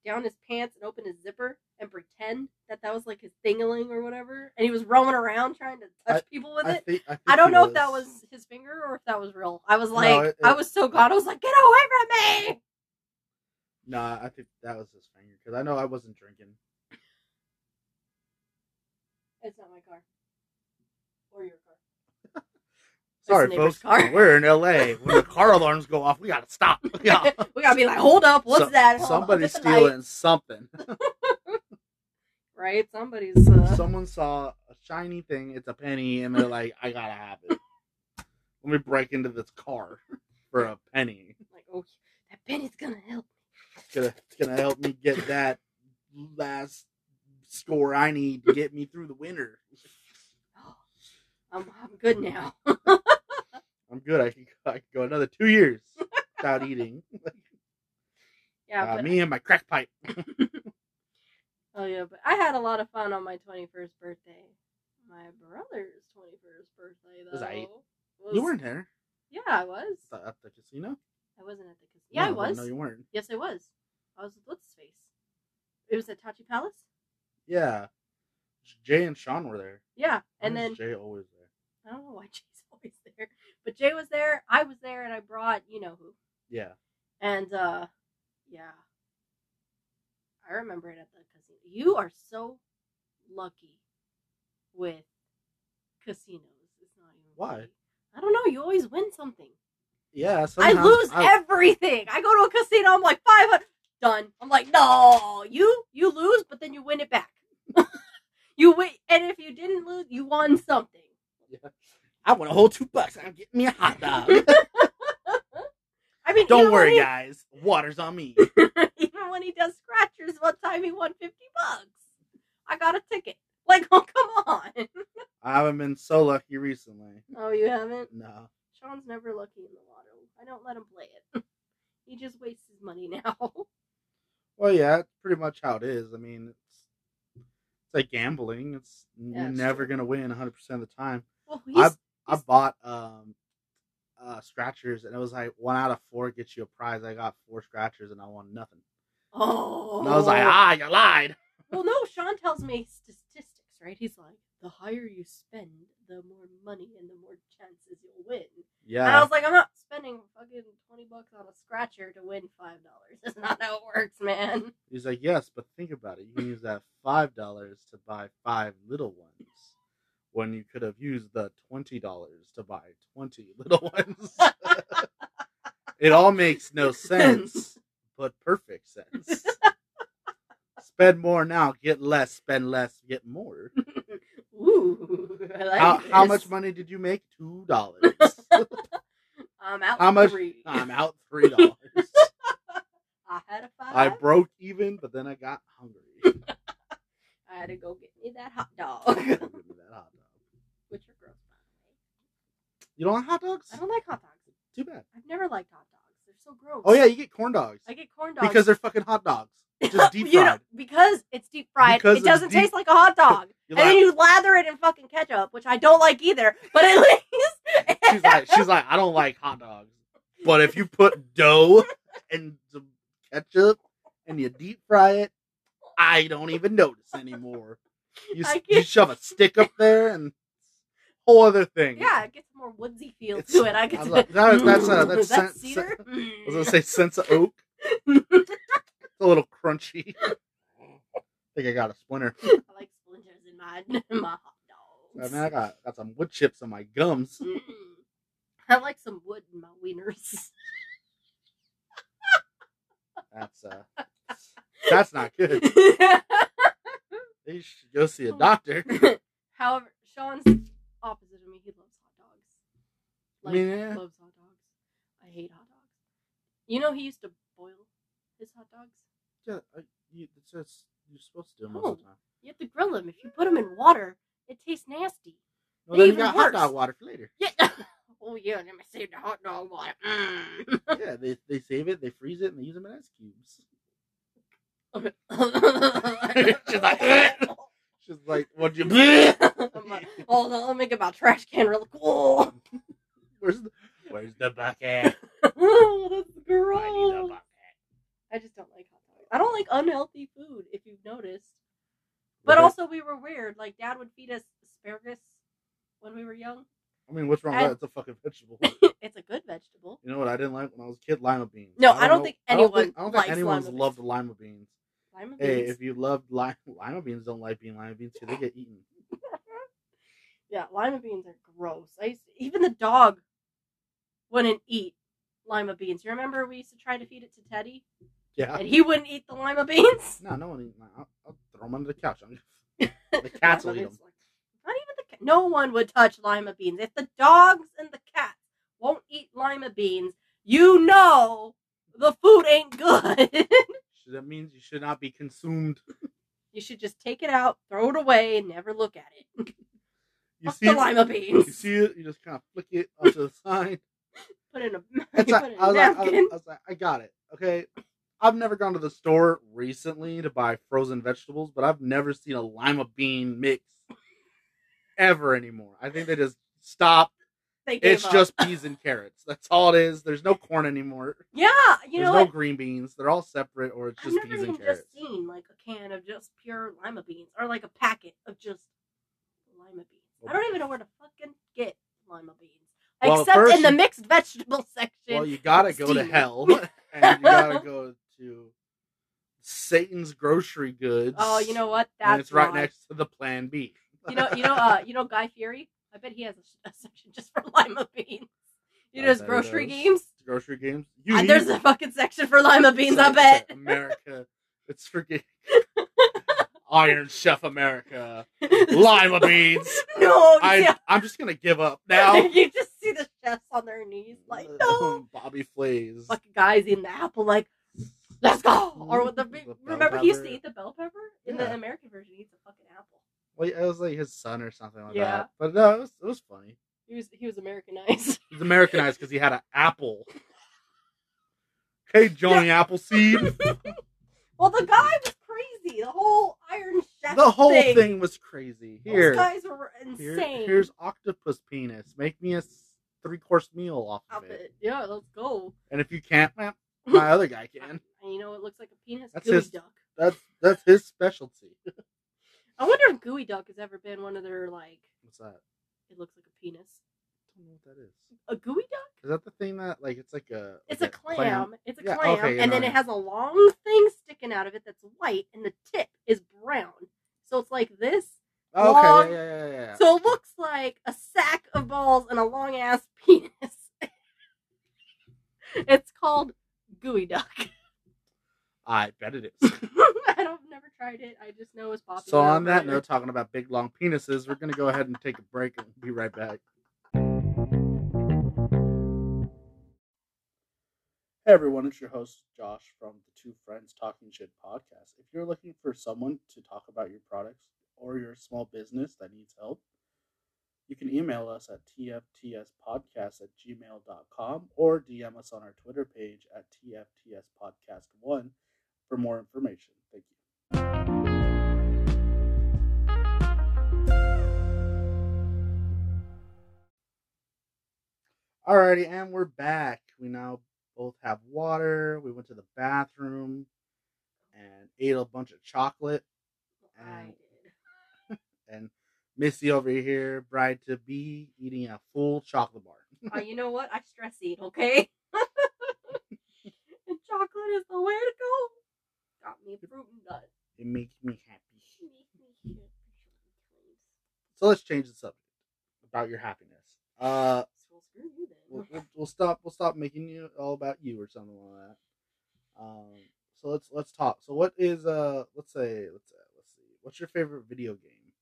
B: down his pants and open his zipper and pretend that that was like his thingaling or whatever, and he was roaming around trying to touch people with
A: I,
B: it.
A: think, I, think
B: I don't know if that was his finger or if that was real. I was like,
A: it-
B: I was so gone. I was like, get away from me!
A: Nah, I think that was his finger because I know I wasn't drinking.
B: It's not my car or your car.
A: Sorry, folks.
B: car.
A: We're in LA. When the car alarms go off, we gotta stop. Yeah.
B: we gotta be like, hold up, what's
A: So-
B: that? Hold
A: Somebody's
B: the light.
A: stealing something.
B: right? Somebody's. Uh...
A: Someone saw a shiny thing. It's a penny, and they're like, "I gotta have it." Let me break into this car for a penny.
B: Like, oh, that penny's gonna help.
A: It's gonna, it's gonna help me get that last score I need to get me through the winter.
B: I'm, I'm good now.
A: I'm good. I can, I can go another two years without eating.
B: yeah,
A: Uh, me and my crack pipe.
B: oh yeah, but I had a lot of fun on my 21st birthday. My brother's 21st birthday though.
A: Was I-
B: was-
A: You weren't there
B: Yeah, I was.
A: at the casino.
B: I wasn't at the casino. Yeah, I was.
A: No, you weren't.
B: Yes, I was. I was with what's his face. It was at Tachi Palace.
A: Yeah, Jay and Sean were there.
B: Yeah, and then
A: Jay always there.
B: I don't know why Jay's always there, but Jay was there. I was there, and I brought you know who.
A: Yeah,
B: And uh yeah. I remember it at the casino. You are so lucky with casinos. It's not even
A: Why?
B: I don't know, you always win something.
A: yeah.
B: I lose
A: I-
B: everything. I go to a casino, I'm like 500 done. I'm like, "No, you you lose, but then you win it back." you win and if you didn't lose, you won something.
A: I want a whole two bucks. I'm getting me a hot dog.
B: I mean,
A: Don't worry,
B: he-
A: guys. Water's on me.
B: Even when he does scratchers, one time he won fifty bucks. I got a ticket. Like, oh come on.
A: I haven't been so lucky recently.
B: Oh, you haven't?
A: No.
B: Sean's never lucky in the water. I don't let him play it. he just wastes his money now.
A: Well, yeah, that's pretty much how it is. I mean, it's it's like gambling. It's
B: Yeah,
A: you're never
B: true.
A: gonna win 100 percent of the time.
B: Well,
A: I
B: he's,
A: I bought um uh scratchers and it was like one out of four gets you a prize. I got four scratchers and I won nothing.
B: oh.
A: And I was like, ah, you lied.
B: Well, no. Sean tells me statistics, right? He's like, the higher you spend, the more money and the more chances you'll win. And I was like, I'm not spending fucking twenty bucks on a scratcher to win five dollars. That's not how it works, man.
A: He's like, yes, but think about it. You can use that five dollars to buy five little ones, when you could have used the twenty dollars to buy twenty little ones. it all makes no sense, but perfect sense. spend more now, get less. Spend less, get more.
B: Ooh, I like
A: How, how much money did you make? Two dollars.
B: I'm out.
A: How much?
B: Three.
A: I'm out three dollars.
B: I had a five.
A: I broke even, but then I got hungry.
B: I had to go get me that hot dog.
A: Me that hot dog.
B: Which are gross, by
A: You don't like hot dogs?
B: I don't like hot dogs.
A: Too bad.
B: I've never liked hot dogs. They're so gross.
A: Oh yeah, you get corn dogs
B: I get corn dogs
A: because they're fucking hot dogs, just deep fried.
B: You know, because it's deep fried.
A: Because
B: it doesn't
A: deep-
B: taste like a hot dog. And then you lather it in fucking ketchup, which I don't like either. But at least
A: she's like, she's like, I don't like hot dogs, but if you put dough and some ketchup and you deep fry it, I don't even notice anymore. You,
B: I
A: s-
B: get-
A: you shove a stick up there and whole other thing.
B: yeah, it gets more woodsy feel
A: It's-
B: to it. I get
A: I
B: to,
A: was like, that- that's, uh, that's
B: that
A: sen-
B: cedar.
A: I was gonna say sense of oak. It's a little crunchy. I think I got a splinter.
B: I like splinters in my in my hot dogs.
A: I mean, I got got some wood chips on my gums.
B: I like some wood in my wieners.
A: That's uh, that's not good. You should go see a doctor.
B: However, Sean's opposite of me. He loves hot dogs. Like,
A: Yeah.
B: loves hot dogs. I hate hot dogs. You know, he used to boil his hot dogs.
A: Yeah, I, you, it's just, you're supposed to do most
B: No.
A: of the time.
B: You have to grill them. If you put them in water, it tastes nasty.
A: Well, then you got hot dog water for later.
B: Yeah. oh yeah, let me save the hot dog water. Mm.
A: yeah, they, they save it, they freeze it, and they use them in ice cubes. She's like, like, "What'd you?"
B: I'm like, Hold on, let me get my trash can real cool.
A: Where's the Where's the bucket?
B: oh, that's
A: I need the bucket.
B: I just don't like hot dogs. I don't like unhealthy food, if you've noticed. But
A: Right.
B: also, we were weird. Like, Dad would feed us asparagus when we were young.
A: I mean, what's wrong with that? It's a fucking vegetable.
B: it's a good vegetable.
A: You know what I didn't like when I was a kid? Lima beans.
B: No, I don't
A: know-
B: think
A: I don't
B: anyone
A: think, I don't
B: likes
A: think anyone's
B: lima
A: loved lima beans.
B: Lima
A: Hey,
B: beans.
A: if you love lima, lima beans, don't like being lima beans too. They get eaten.
B: yeah, lima beans are gross. I used to, even the dog wouldn't eat lima beans. You remember we used to try to feed it to Teddy,
A: Yeah.
B: and he wouldn't eat the lima beans.
A: No, no one eat. I'll, I'll throw them under the couch. I'm The cats will eat
B: beans,
A: 'em.
B: like- Not even the cat. No one would touch lima beans. If the dogs and the cats won't eat lima beans, you know the food ain't good.
A: That means you should not be consumed.
B: you should just take it out, throw it away, and never look at it.
A: You
B: Fuck
A: see,
B: the
A: it,
B: lima beans.
A: you see it, you just kind of flick it off to the side.
B: Put in a, put
A: like,
B: in
A: I,
B: a
A: like, I, was,
B: napkin.
A: I was like, I got it. Okay. I've never gone to the store recently to buy frozen vegetables, but I've never seen a lima bean mix ever anymore. I think they just stopped.
B: They gave
A: It's
B: up.
A: just peas and carrots. That's all it is. There's no corn anymore.
B: yeah. You
A: There's
B: know
A: no
B: what?
A: green beans. They're all separate, or it's
B: I've
A: just
B: never
A: peas
B: even
A: and carrots.
B: just seen like a can of just pure lima beans or like a packet of just lima beans. I don't even know where to fucking get lima beans.
A: Well,
B: Except
A: first
B: in the
A: you-
B: mixed vegetable section.
A: Well, you gotta go to
B: Steam.
A: hell, and you gotta go to Satan's Grocery Goods.
B: oh, you know what? That's
A: and it's right
B: why.
A: next to the Plan B.
B: You know, you know, uh, you know, Guy Fieri. I bet he has a, a section just for lima beans. You know, his grocery games.
A: grocery games. You
B: Uh, there's a fucking section for lima beans. I bet.
A: America. It's for freaking Iron Chef America. Lima beans.
B: no,
A: I
B: yeah.
A: I'm just gonna give up now.
B: you just see the chefs on their knees, like no.
A: Bobby Flays.
B: Fucking guys eating the apple, like let's go. Or with the.
A: The bell
B: remember he used to
A: pepper.
B: eat the bell pepper in
A: Yeah.
B: the American version. He eats a fucking apple.
A: It was like his son or something like
B: Yeah.
A: that. But no, it was it was funny.
B: He was he was Americanized.
A: He's Americanized because he had an apple. Hey, Johnny Appleseed.
B: well, the guy was crazy. The whole Iron Chef.
A: The whole
B: thing.
A: thing was crazy.
B: Those
A: Here,
B: guys were
A: here
B: insane.
A: here's octopus penis. Make me a three course meal off of it.
B: it. Yeah, let's go.
A: And if you can't, well, my other guy can.
B: And you know it looks like a penis.
A: That's his-
B: duck.
A: That's that's his specialty.
B: I wonder if geoduck has ever been one of their like.
A: What's that?
B: It looks like a penis.
A: I don't know what that is.
B: A geoduck?
A: Is that the thing that like it's like a?
B: It's
A: like
B: a clam. It's a
A: Yeah,
B: clam,
A: okay,
B: and then it has a long thing sticking out of it that's white, and the tip is brown. So it's like this.
A: Oh,
B: long-
A: okay, yeah, yeah, yeah, yeah.
B: So it looks like a sack of balls and a long ass penis. it's called geoduck.
A: I bet it is.
B: I don't never tried it. I just know it's popular.
A: So on that note, talking about big long penises, we're gonna go ahead and take a break and be right back.
C: Hey everyone, it's your host Josh from the Two Friends Talking Shit podcast. If you're looking for someone to talk about your products or your small business that needs help, you can email us at tftspodcast at gmail.com or DM us on our Twitter page at tftspodcast1 for more information. Thank you.
A: Alrighty, and we're back. We now both have water. We went to the bathroom and ate a bunch of chocolate. and-
B: did.
A: And Missy over here, bride to be, eating a full chocolate bar.
B: Uh, you know what? I stress eat, okay? and chocolate is the way to go. Got me fruit and nut.
A: It makes me happy.
B: Make me happy
A: So let's change the subject about your happiness. Uh,
B: screw you then.
A: we'll, we'll, stop. We'll stop making you all about you or something like that. Um, so let's let's talk. So what is uh? Let's say let's uh, let's see. What's your favorite video game?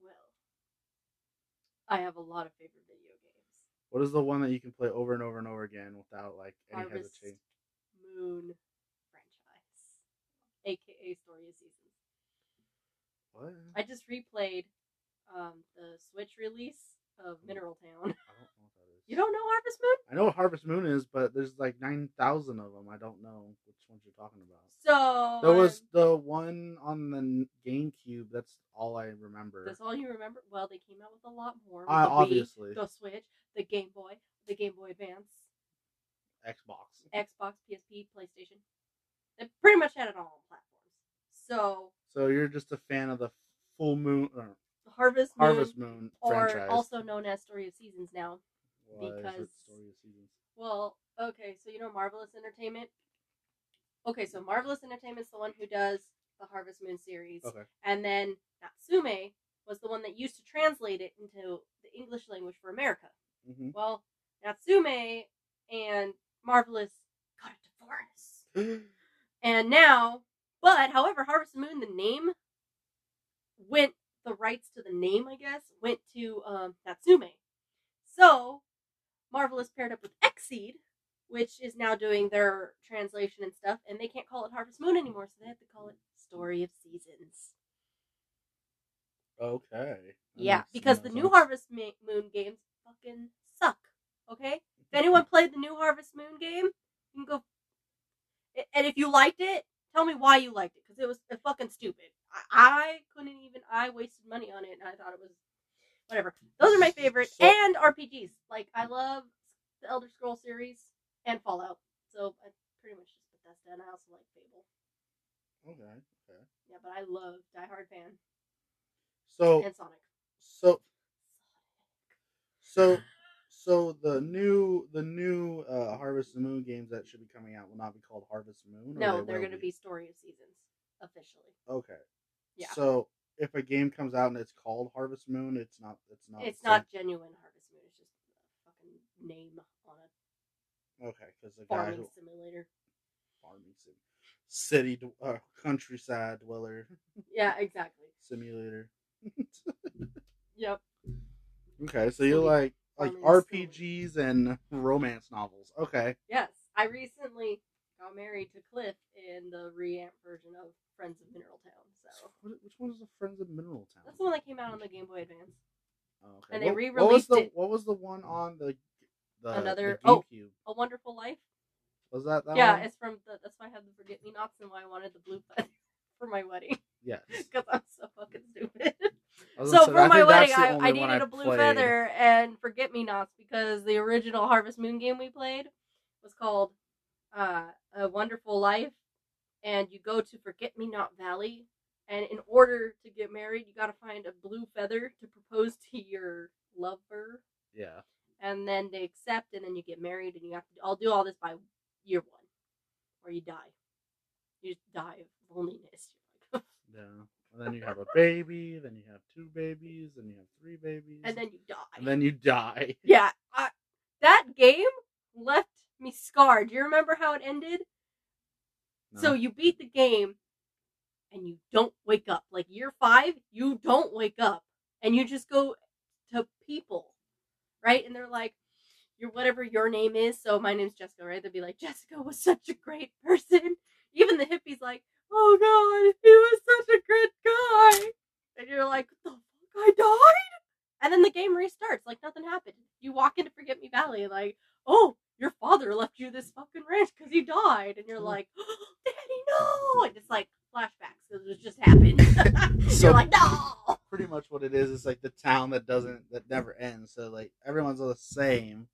B: Well, I have a lot of favorite video games.
A: What is the one that you can play over and over and over again without like any
B: Harvest
A: hesitation?
B: Moon franchise, aka Story of Seasons.
A: What?
B: I just replayed um, the Switch release of Mineral Town.
A: I don't know what that is.
B: You don't know Harvest Moon?
A: I know what Harvest Moon is, but there's like nine thousand of them. I don't know which ones you're talking about.
B: So
A: There was the one on the GameCube. That's all I remember.
B: that's all you remember. Well, they came out with a lot more.
A: Uh,
B: the Wii,
A: obviously,
B: the Switch, the Game Boy, the Game Boy Advance,
A: Xbox.
B: Xbox, PSP, PlayStation. They pretty much had it all on platforms. So
A: So you're just a fan of the Full Moon or
B: Harvest Moon,
A: Harvest Moon
B: or
A: franchise.
B: also known as Story of Seasons now.
A: Why is
B: because-
A: Story of Seasons?
B: Well, okay, so you know Marvelous Entertainment. Okay, so Marvelous Entertainment's the one who does the Harvest Moon series,
A: Okay.
B: and then Natsume was the one that used to translate it into the English language for America.
A: hmm
B: Well, Natsume and Marvelous got a divorce. And now, but however, Harvest Moon, the name went, the rights to the name, I guess, went to um, Natsume. So, Marvelous paired up with Xseed, which is now doing their translation and stuff, and they can't call it Harvest Moon anymore, so they have to call it Story of Seasons.
A: okay. That
B: Yeah, because the new. Harvest Moon games fucking suck. Okay, if anyone played the new Harvest Moon game, you can go. And if you liked it, tell me why you liked it because it was uh, fucking stupid. I, couldn't even. I wasted money on it, and I thought it was whatever. Those are my favorite,
A: So-
B: and RPGs. Like I love the Elder Scroll series and Fallout. So I pretty much just Bethesda, and I also like Fable.
A: Okay. Okay.
B: Yeah, but I love Die Hard fan
A: So
B: and Sonic.
A: so so so the new the new uh Harvest Moon games that should be coming out will not be called Harvest Moon. or
B: No,
A: they
B: they're going to be Story of Seasons officially.
A: okay.
B: Yeah.
A: So if a game comes out and it's called Harvest Moon, it's not. It's not.
B: it's not genuine Harvest Moon. It's just a fucking name on
A: same- okay because the guy
B: farming
A: who
B: simulator.
A: farming sim, city uh, countryside dweller
B: Yeah, exactly.
A: simulator.
B: Yep.
A: okay, so you like like RPGs and romance novels. Okay.
B: Yes, I recently got married to Cliff in the reamp version of Friends of Mineral Town. So
A: What- Which one is the Friends of Mineral Town?
B: that's the one that came out on the Game Boy Advance.
A: Oh, okay.
B: and they
A: What- what was
B: re-released
A: the,
B: it.
A: What was the one on the the
B: Another-
A: the
B: oh.
A: GameCube?
B: A Wonderful Life.
A: Was that that
B: yeah,
A: one?
B: it's from the. That's why I have the Forget Me Nots and why I wanted the blue feather for my wedding
A: Yes.
B: because I'm so fucking stupid.
A: I was
B: So
A: say,
B: for
A: I
B: my
A: think
B: wedding,
A: the
B: I,
A: only
B: I
A: one
B: needed a blue
A: played.
B: feather and forget me nots because the original Harvest Moon game we played was called uh, A Wonderful Life, and you go to Forget Me Not Valley, and in order to get married, you got to find a blue feather to propose to your lover,
A: Yeah.
B: and then they accept, and then you get married, and you have to. I'll do all this by year one, or you die. You just die of loneliness.
A: Yeah. And then you have a baby, then you have two babies, then you have three babies.
B: and then you die.
A: and then you die.
B: Yeah, I, that game left me scarred. Do you remember how it ended? So you beat the game and you don't wake up. Like year five, you don't wake up. And you just go to people, right? And they're like, your whatever your name is. So my name's Jessica, right? They'd be like, Jessica was such a great person. Even the hippie's like, oh god, he was such a good guy. And you're like, what the fuck, I died? And then the game restarts like nothing happened. You walk into Forget Me Valley, like, oh, your father left you this fucking ranch because he died. And you're
A: Hmm.
B: like, oh, Daddy, no. And it's like flashbacks because it just happened.
A: So-
B: you're like, no.
A: Pretty much what it is is like the town that doesn't that never ends. So like everyone's all the same.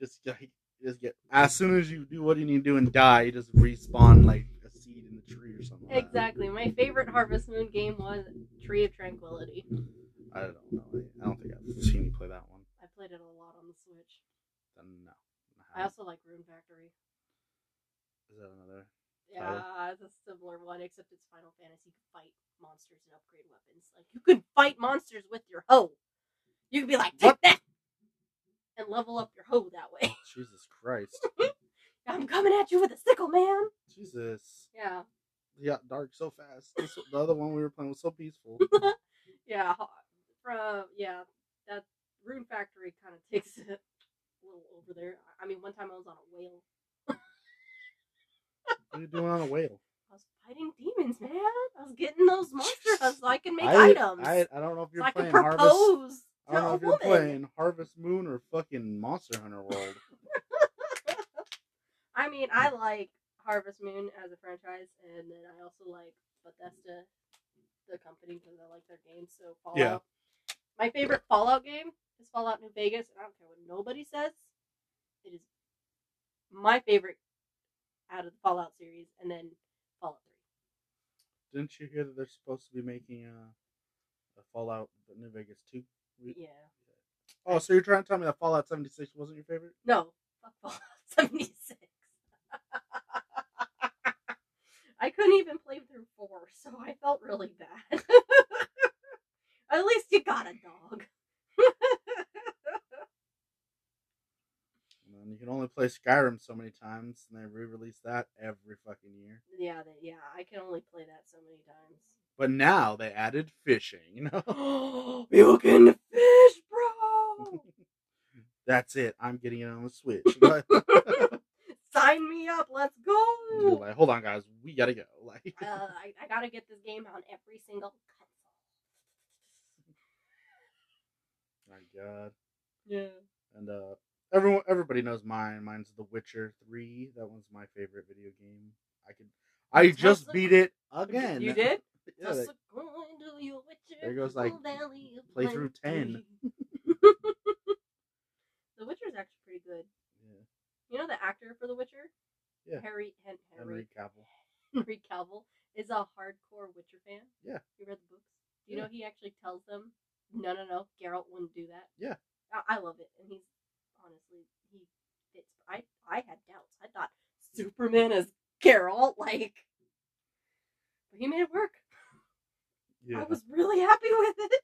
A: Just like just get as soon as you do what you need to do and die, you just respawn like a seed in the tree or something. like.
B: Exactly. My favorite Harvest Moon game was Tree of Tranquility.
A: I don't know. I don't think I've seen you play that one.
B: I played it a lot on the Switch.
A: No.
B: I also like Rune Factory.
A: Is that another?
B: Yeah, it's a similar one, except it's Final Fantasy. You can fight monsters and upgrade weapons. Like you could fight monsters with your hoe. You could be like, take
A: What?
B: that, and level up your hoe that way.
A: Jesus Christ.
B: I'm coming at you with a sickle, man.
A: Jesus.
B: Yeah,
A: Yeah, dark so fast. This, the other one we were playing was so peaceful.
B: yeah. From yeah, that Rune Factory kind of takes it little over there. I mean, one time I was on a whale.
A: what are you doing on a whale?
B: I was fighting demons, man. I was getting those monster husks so I can make
A: I,
B: items.
A: I, I don't know if you're
B: can
A: playing Harvest. I don't know if you're playing Harvest Moon or fucking Monster Hunter World.
B: I mean, I like Harvest Moon as a franchise, and then I also like Bethesda, the company, because I like their games. So Fallout.
A: Yeah.
B: My favorite Fallout game is Fallout New Vegas, and I don't care what nobody says. It is my favorite out of the Fallout series, and then Fallout Three.
A: Didn't you hear that they're supposed to be making a, a Fallout New Vegas 2?
B: Yeah.
A: Oh, so you're trying to tell me that Fallout 76 wasn't your favorite?
B: No, Fallout 76. I couldn't even play through four, so I felt really bad. At least you got a dog.
A: And then you can only play Skyrim so many times, and they re-release that every fucking year.
B: yeah, they, yeah, I can only play that so many times.
A: But now they added fishing. You know,
B: you can fish, bro.
A: that's it. I'm getting it on the Switch.
B: Sign me up. Let's go.
A: like, hold on, guys, we gotta go. Like,
B: Uh, I, I gotta get this game on every single
A: my God.
B: Yeah.
A: And uh, everyone, everybody knows mine. Mine's The Witcher Three. That one's my favorite video game. I could, I
B: That's
A: just beat it again.
B: You did?
A: yeah, like,
B: a going to your Witcher
A: There goes, like, playthrough 10.
B: Plenty. the Witcher's actually pretty good.
A: yeah.
B: You know the actor for The Witcher?
A: Yeah.
B: Harry Hen-
A: Henry
B: Henry
A: Cavill.
B: Henry Cavill is a hardcore Witcher fan.
A: Yeah.
B: You read the books? You
A: Yeah.
B: know he actually tells them, no, no, no, Geralt wouldn't do that.
A: Yeah.
B: I, I love it, and he's honestly he fits. I I had doubts. I thought Superman as Geralt, like, but he made it work.
A: Yeah.
B: I was really happy with it.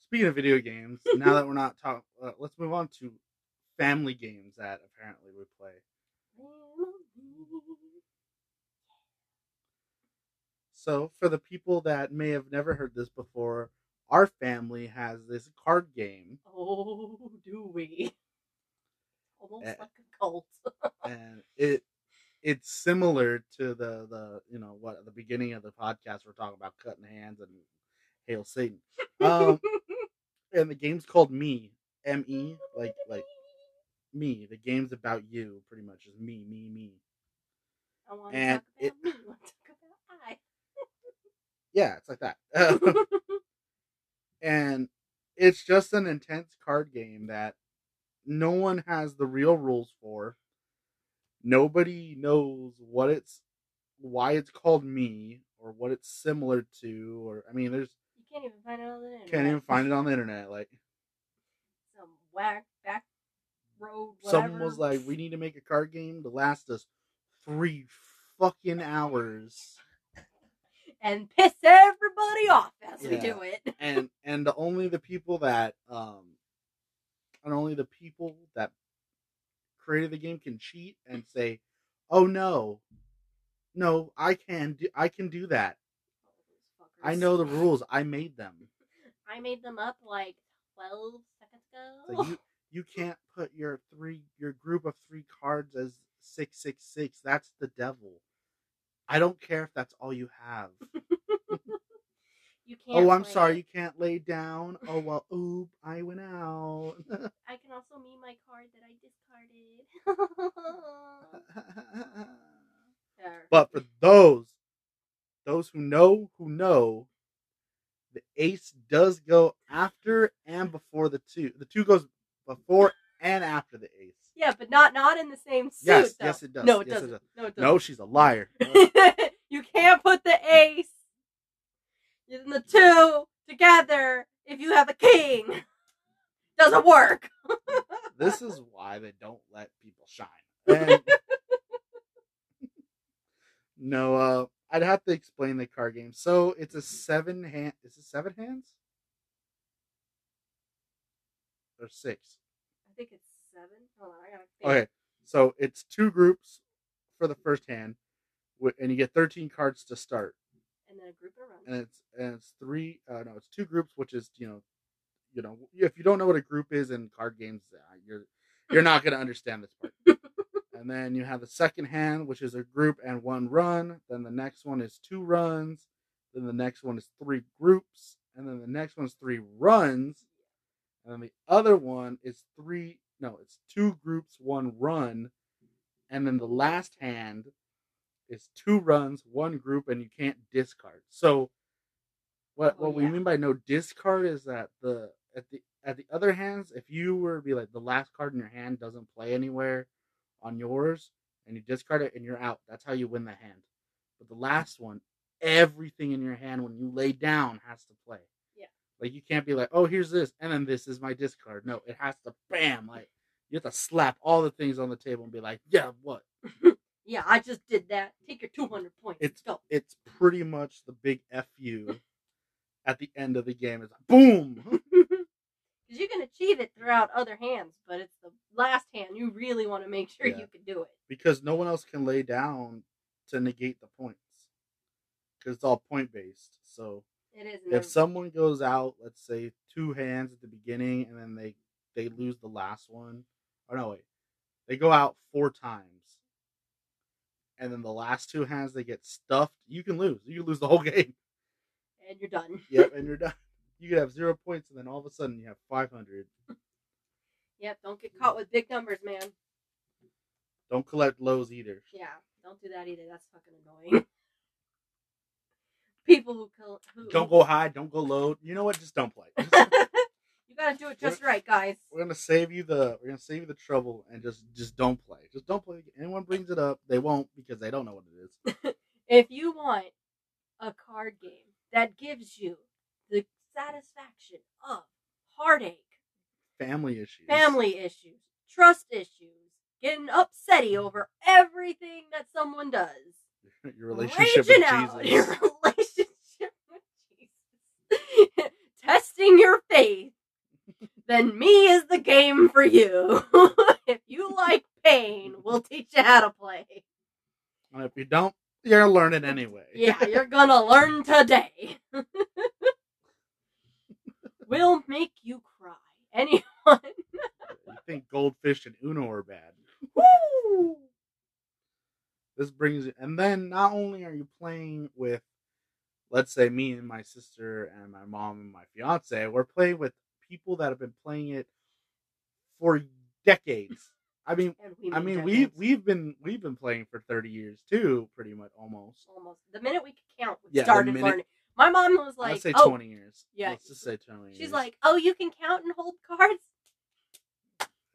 A: Speaking of video games, now that we're not talking, uh, let's move on to family games that apparently we play. So, for the people that may have never heard this before, our family has this card game,
B: Oh, do we? Almost
A: Eh.
B: like a cult.
A: and it it's similar to the the you know what at the beginning of the podcast we're talking about cutting hands and hail Satan. Um, and the game's called Me, M E, like like me. The game's about you, pretty much. Is me, me, me.
B: I want to
A: and
B: talk about
A: it-
B: me. I want to talk about
A: Yeah, it's like that. and it's just an intense card game that no one has the real rules for. Nobody knows what it's why it's called me or what it's similar to or I mean there's
B: you can't even find it on the internet.
A: can't even find it on the internet like
B: Some whack back road. Whatever.
A: someone was like we need to make a card game to last us 3 fucking hours
B: and piss everybody off as we do it.
A: and and only the people that um and only the people that created the game can cheat and say oh no. No i can do i can do that. I know the rules. i made them.
B: I made them up like twelve seconds ago.
A: so you you can't put your three your group of three cards as 666 that's the devil i don't care if that's all you have
B: You oh, can't.
A: oh i'm
B: play
A: sorry you can't lay down oh well oop i went out
B: I can also mean my card that I discarded.
A: But for those, those who know, who know, the ace does go after and before the two. The two goes before and after the ace.
B: Yeah, but not not in the same suit.
A: Yes,
B: though.
A: yes, it does.
B: No, it
A: Yes,
B: doesn't.
A: does.
B: No, it doesn't.
A: she's a liar.
B: you can't put the ace in the two together if you have a king. Doesn't work.
A: this is why they don't let people shine. And- no, uh, I'd have to explain the card game. So it's a seven hand. Is it seven hands? Or six?
B: I think it's seven. Hold on, I gotta think.
A: Okay, so it's two groups for the first hand, and you get thirteen cards to start,
B: And then a group of runs.
A: and it's and it's three. Uh, no, it's two groups, which is you know, you know, if you don't know what a group is in card games, uh, you're you're not gonna understand this part. and then you have the second hand, which is a group and one run. Then the next one is two runs. Then the next one is three groups, and then the next one is three runs, and then the other one is three. No, it's two groups, one run, and then the last hand is two runs, one group, and you can't discard. So, what
B: Oh,
A: what we mean by no discard is that the at the at the other hands, if you were to be like the last card in your hand doesn't play anywhere on yours, and you discard it and you're out, that's how you win the hand. But the last one, everything in your hand when you lay down has to play.
B: Yeah.
A: Like you can't be like, oh, here's this, and then this is my discard. No, it has to bam. Like you have to slap all the things on the table and be like, yeah, what?
B: Yeah, I just did that. Take your 200 points.
A: It's
B: go.
A: it's pretty much the big fu at the end of the game. It's like, boom.
B: Because you can achieve it throughout other hands, but it's the last hand you really want to make sure
A: Yeah.
B: you can do it.
A: because no one else can lay down to negate the points because it's all point based. So
B: It is.
A: if someone goes out, let's say two hands at the beginning, and then they they lose the last one, or no wait, they go out four times, and then the last two hands they get stuffed, you can lose. You can lose the whole game.
B: and you're done.
A: Yep, and you're done. You could have zero points, and then all of a sudden you have five hundred.
B: Yep, don't get caught with big numbers, man.
A: Don't collect lows either.
B: Yeah, don't do that either. That's fucking annoying. People who who
A: Don't go high. Don't go low. You know what? Just don't play.
B: You gotta do it just right, guys.
A: we're gonna save you the we're gonna save you the trouble and just just don't play. Just don't play. Anyone brings it up, they won't because they don't know what it is.
B: If you want a card game that gives you the satisfaction of heartache,
A: Family issues.
B: family issues, trust issues, getting upsetty over everything that someone does,
A: Your relationship
B: raging
A: with
B: out
A: Jesus.
B: your relationship with Jesus, testing your faith, then me is the game for you. if you like pain, we'll teach you how to play.
A: And if you don't, you're gonna learn it anyway.
B: Yeah, you're gonna learn today. we'll make you cry. Anyone?
A: you think goldfish and Uno are bad.
B: Woo!
A: This brings it and then not only are you playing with let's say me and my sister and my mom and my fiance, we're playing with people that have been playing it for decades. I mean
B: we
A: I mean we
B: decades.
A: we've been we've been playing for 30 years too, pretty much almost.
B: almost the minute we could count, we
A: Yeah,
B: started
A: minute-
B: learning. My mom was like,
A: I'd say
B: "Oh,
A: 20 years.
B: yeah.
A: Let's just say 20 years.
B: She's like, "Oh, you can count and hold cards.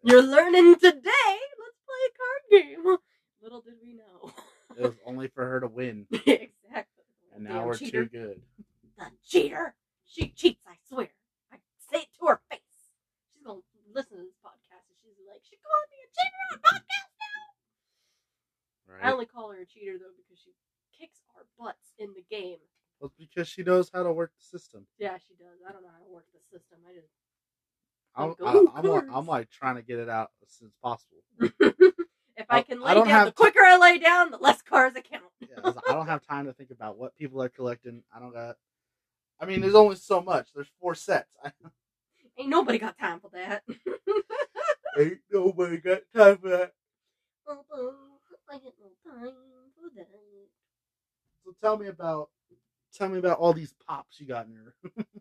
B: You're learning today. Let's play a card game." Little did we know.
A: it was only for her to win.
B: exactly.
A: And now
B: Damn
A: we're
B: cheater.
A: too good.
B: The cheater. She cheats. I swear. I say it to her face. She's gonna listen to this podcast and she's like, "She calling me a cheater on podcast now."
A: Right?
B: I only call her a cheater though because she kicks our butts in the game.
A: Well, because she knows how to work the system.
B: Yeah, she does. I don't know how to work the system. I just
A: I'm,
B: Like,
A: I,
B: "Ooh,
A: I'm, like. I'm like trying to get it out as soon as possible.
B: if I
A: I-
B: can
A: I
B: lay
A: don't
B: down,
A: have
B: the quicker I lay down, the less cars I count.
A: Yeah, I don't have time to think about what people are collecting. I don't got. I mean, there's only so much. There's four sets.
B: Ain't nobody got time for that.
A: ain't nobody got time for that.
B: I no time for that.
A: So tell me about, tell me about all these pops you got in here.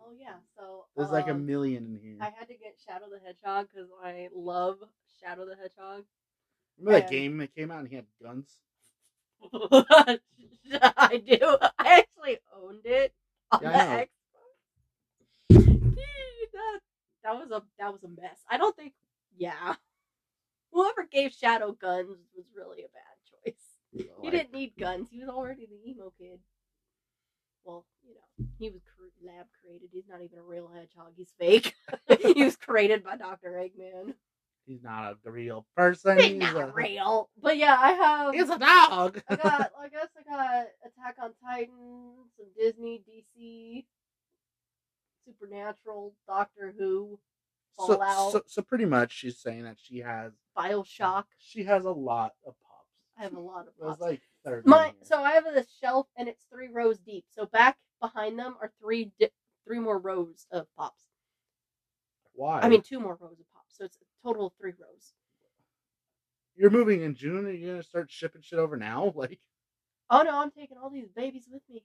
B: Oh yeah, so
A: There's like a
B: um,
A: million in here.
B: I had to get Shadow the Hedgehog because I love Shadow the Hedgehog.
A: Remember that game that came out and he had guns?
B: I do. I actually owned it on
A: Yeah,
B: the Xbox. that, that was a that was a mess. I don't think. Yeah, whoever gave Shadow guns was really a bad choice. He didn't need guns. He was already the emo kid. Well, you know, he was lab created. He's not even a real hedgehog. He's fake. he was created by Doctor Eggman.
A: He's not a real person.
B: He's not real. But yeah, I have.
A: He's a dog.
B: I got, I guess I got Attack on Titan, some Disney, DC, Supernatural, Doctor Who,
A: so,
B: Fallout,
A: so, so pretty much, she's saying that she has
B: Bioshock.
A: she has a lot of pops.
B: I have a lot of pops.
A: like thirty.
B: My so I have this shelf and it's three rows deep. So back behind them are three di- three more rows of pops.
A: why?
B: I mean two more rows of pops. So it's a total of three rows.
A: you're moving in June. Are you're gonna start shipping shit over now? Like,
B: Oh no, I'm taking all these babies with me.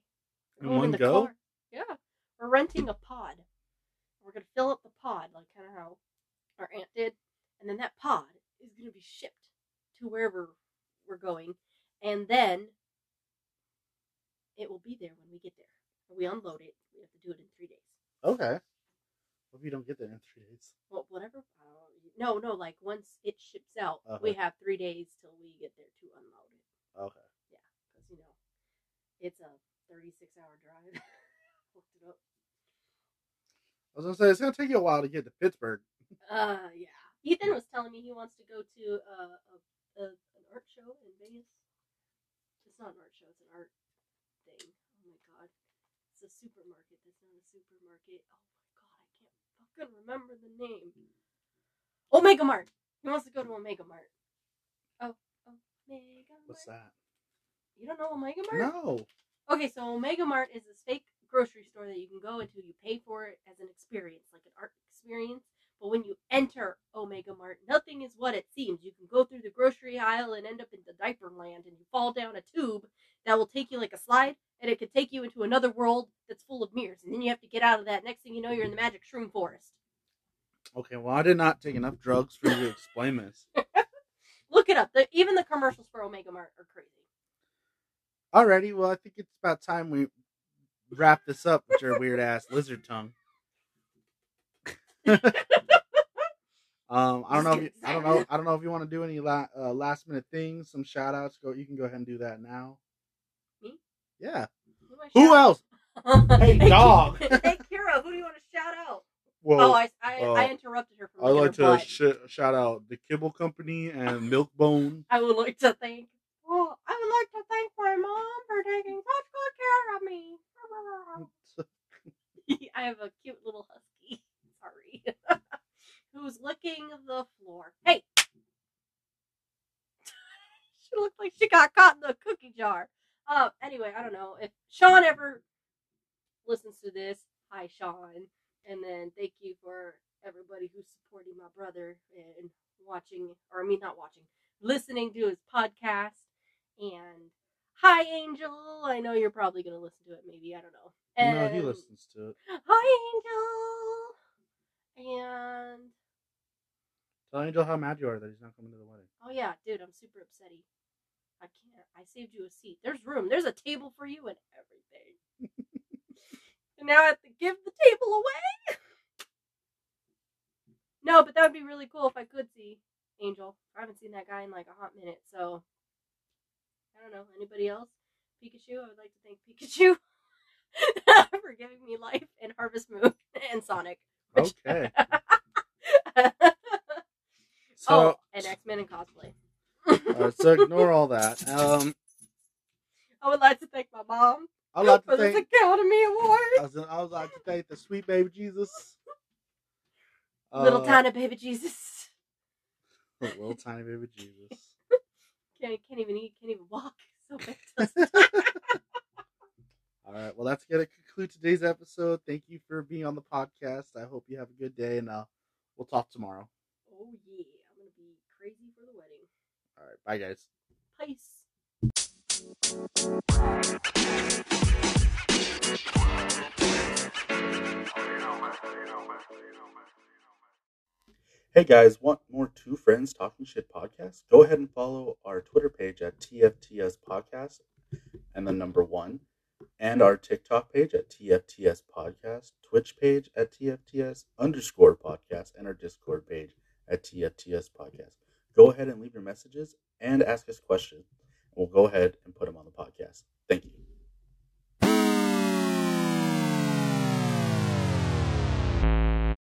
A: In one
B: the
A: go?
B: car. Yeah, we're renting a pod. We're gonna fill up the pod like kind of how our aunt did, and then that pod is gonna be shipped to wherever we're going, and then it will be there when we get there. We unload it. We have to do it in three days.
A: Okay. Hope you don't get there in three days.
B: Well, whatever. Uh, no, no. Like once it ships out, we have three days till we get there to unload it.
A: Okay.
B: Yeah, because you know it's a 36 hour drive. Looked it up.
A: I was gonna say it's gonna take you a while to get to Pittsburgh.
B: Uh, yeah. Ethan was telling me he wants to go to uh, a, a an art show in Vegas. It's not an art show; it's an art thing. Oh my god, it's a supermarket. That's not a supermarket. Oh my god, I fucking remember the name. Omega Mart. He wants to go to Omega Mart. Oh, Omega Mart.
A: What's that?
B: You don't know Omega Mart?
A: No.
B: Okay, so Omega Mart is this fake grocery store that you can go into. You pay for it as an experience, like an art experience. But when you enter Omega Mart, nothing is what it seems. You can go through the grocery aisle and end up in the diaper land, and you fall down a tube that will take you like a slide, and it could take you into another world that's full of mirrors. And then you have to get out of that. Next thing you know, you're in the magic shroom forest.
A: Okay. Well, I did not take enough drugs for you to explain this.
B: Look it up. The, even the commercials for Omega Mart are crazy.
A: Alrighty. Well, I think it's about time we wrap this up with your weird ass lizard tongue. um, I don't know. If you, I don't know. I don't know if you want to do any la- uh, last minute things, some shout outs. Go. You can go ahead and do that now.
B: Me?
A: Yeah.
B: Who,
A: Who else?
B: out?
A: Hey, dog.
B: hey, Kira, who do you want to shout out?
A: Well,
B: oh, I, I,
A: uh,
B: I interrupted her from
A: I'd like to sh- shout out the Kibble Company and Milkbone.
B: I would like to thank. Well, I would like to thank my mom for taking such good care of me. I have a cute little husky. Sorry. Who's licking the floor. Hey! she looked like she got caught in the cookie jar. Uh, anyway, I don't know. If Sean ever listens to this, hi, Sean. And then thank you for everybody who's supporting my brother and watching, or I mean, not watching, listening to his podcast. And hi, Angel. I know you're probably going to listen to it, maybe. I don't know. And
A: no, he listens to it.
B: Hi, Angel. And
A: Tell Angel how mad you are that he's not coming to the wedding.
B: oh yeah, dude, I'm super upsetty. I can't. I saved you a seat. There's room. There's a table for you and everything. and now I have to give the table away. no, but that would be really cool if I could see Angel. I haven't seen that guy in like a hot minute, so I don't know. Anybody else? Pikachu. I would like to thank Pikachu for giving me life and Harvest Moon and Sonic.
A: Okay.
B: oh,
A: So,
B: and X Men and cosplay.
A: uh, so ignore all that. Um,
B: I would like to thank my mom
A: I'd like
B: for
A: to
B: this
A: thank.
B: Academy Award.
A: I was, I would like to thank the sweet baby Jesus.
B: Little
A: Uh,
B: tiny baby Jesus.
A: little tiny baby Jesus.
B: Can't, can't even eat, can't even walk. So.
A: All right. Well, that's gonna conclude today's episode. Thank you for being on the podcast. I hope you have a good day, and uh, we'll talk tomorrow.
B: oh yeah, I'm gonna be crazy for the wedding.
A: All right. Bye, guys.
B: Peace.
C: Hey guys, want more Two Friends Talking Shit podcast? Go ahead and follow our Twitter page at TFTS Podcast and the number one, and our TikTok page at TFTS Podcast, Twitch page at TFTS underscore podcast, and our Discord page at TFTS Podcast. Go ahead and leave your messages and ask us questions. We'll go ahead and put them on the podcast. Thank you.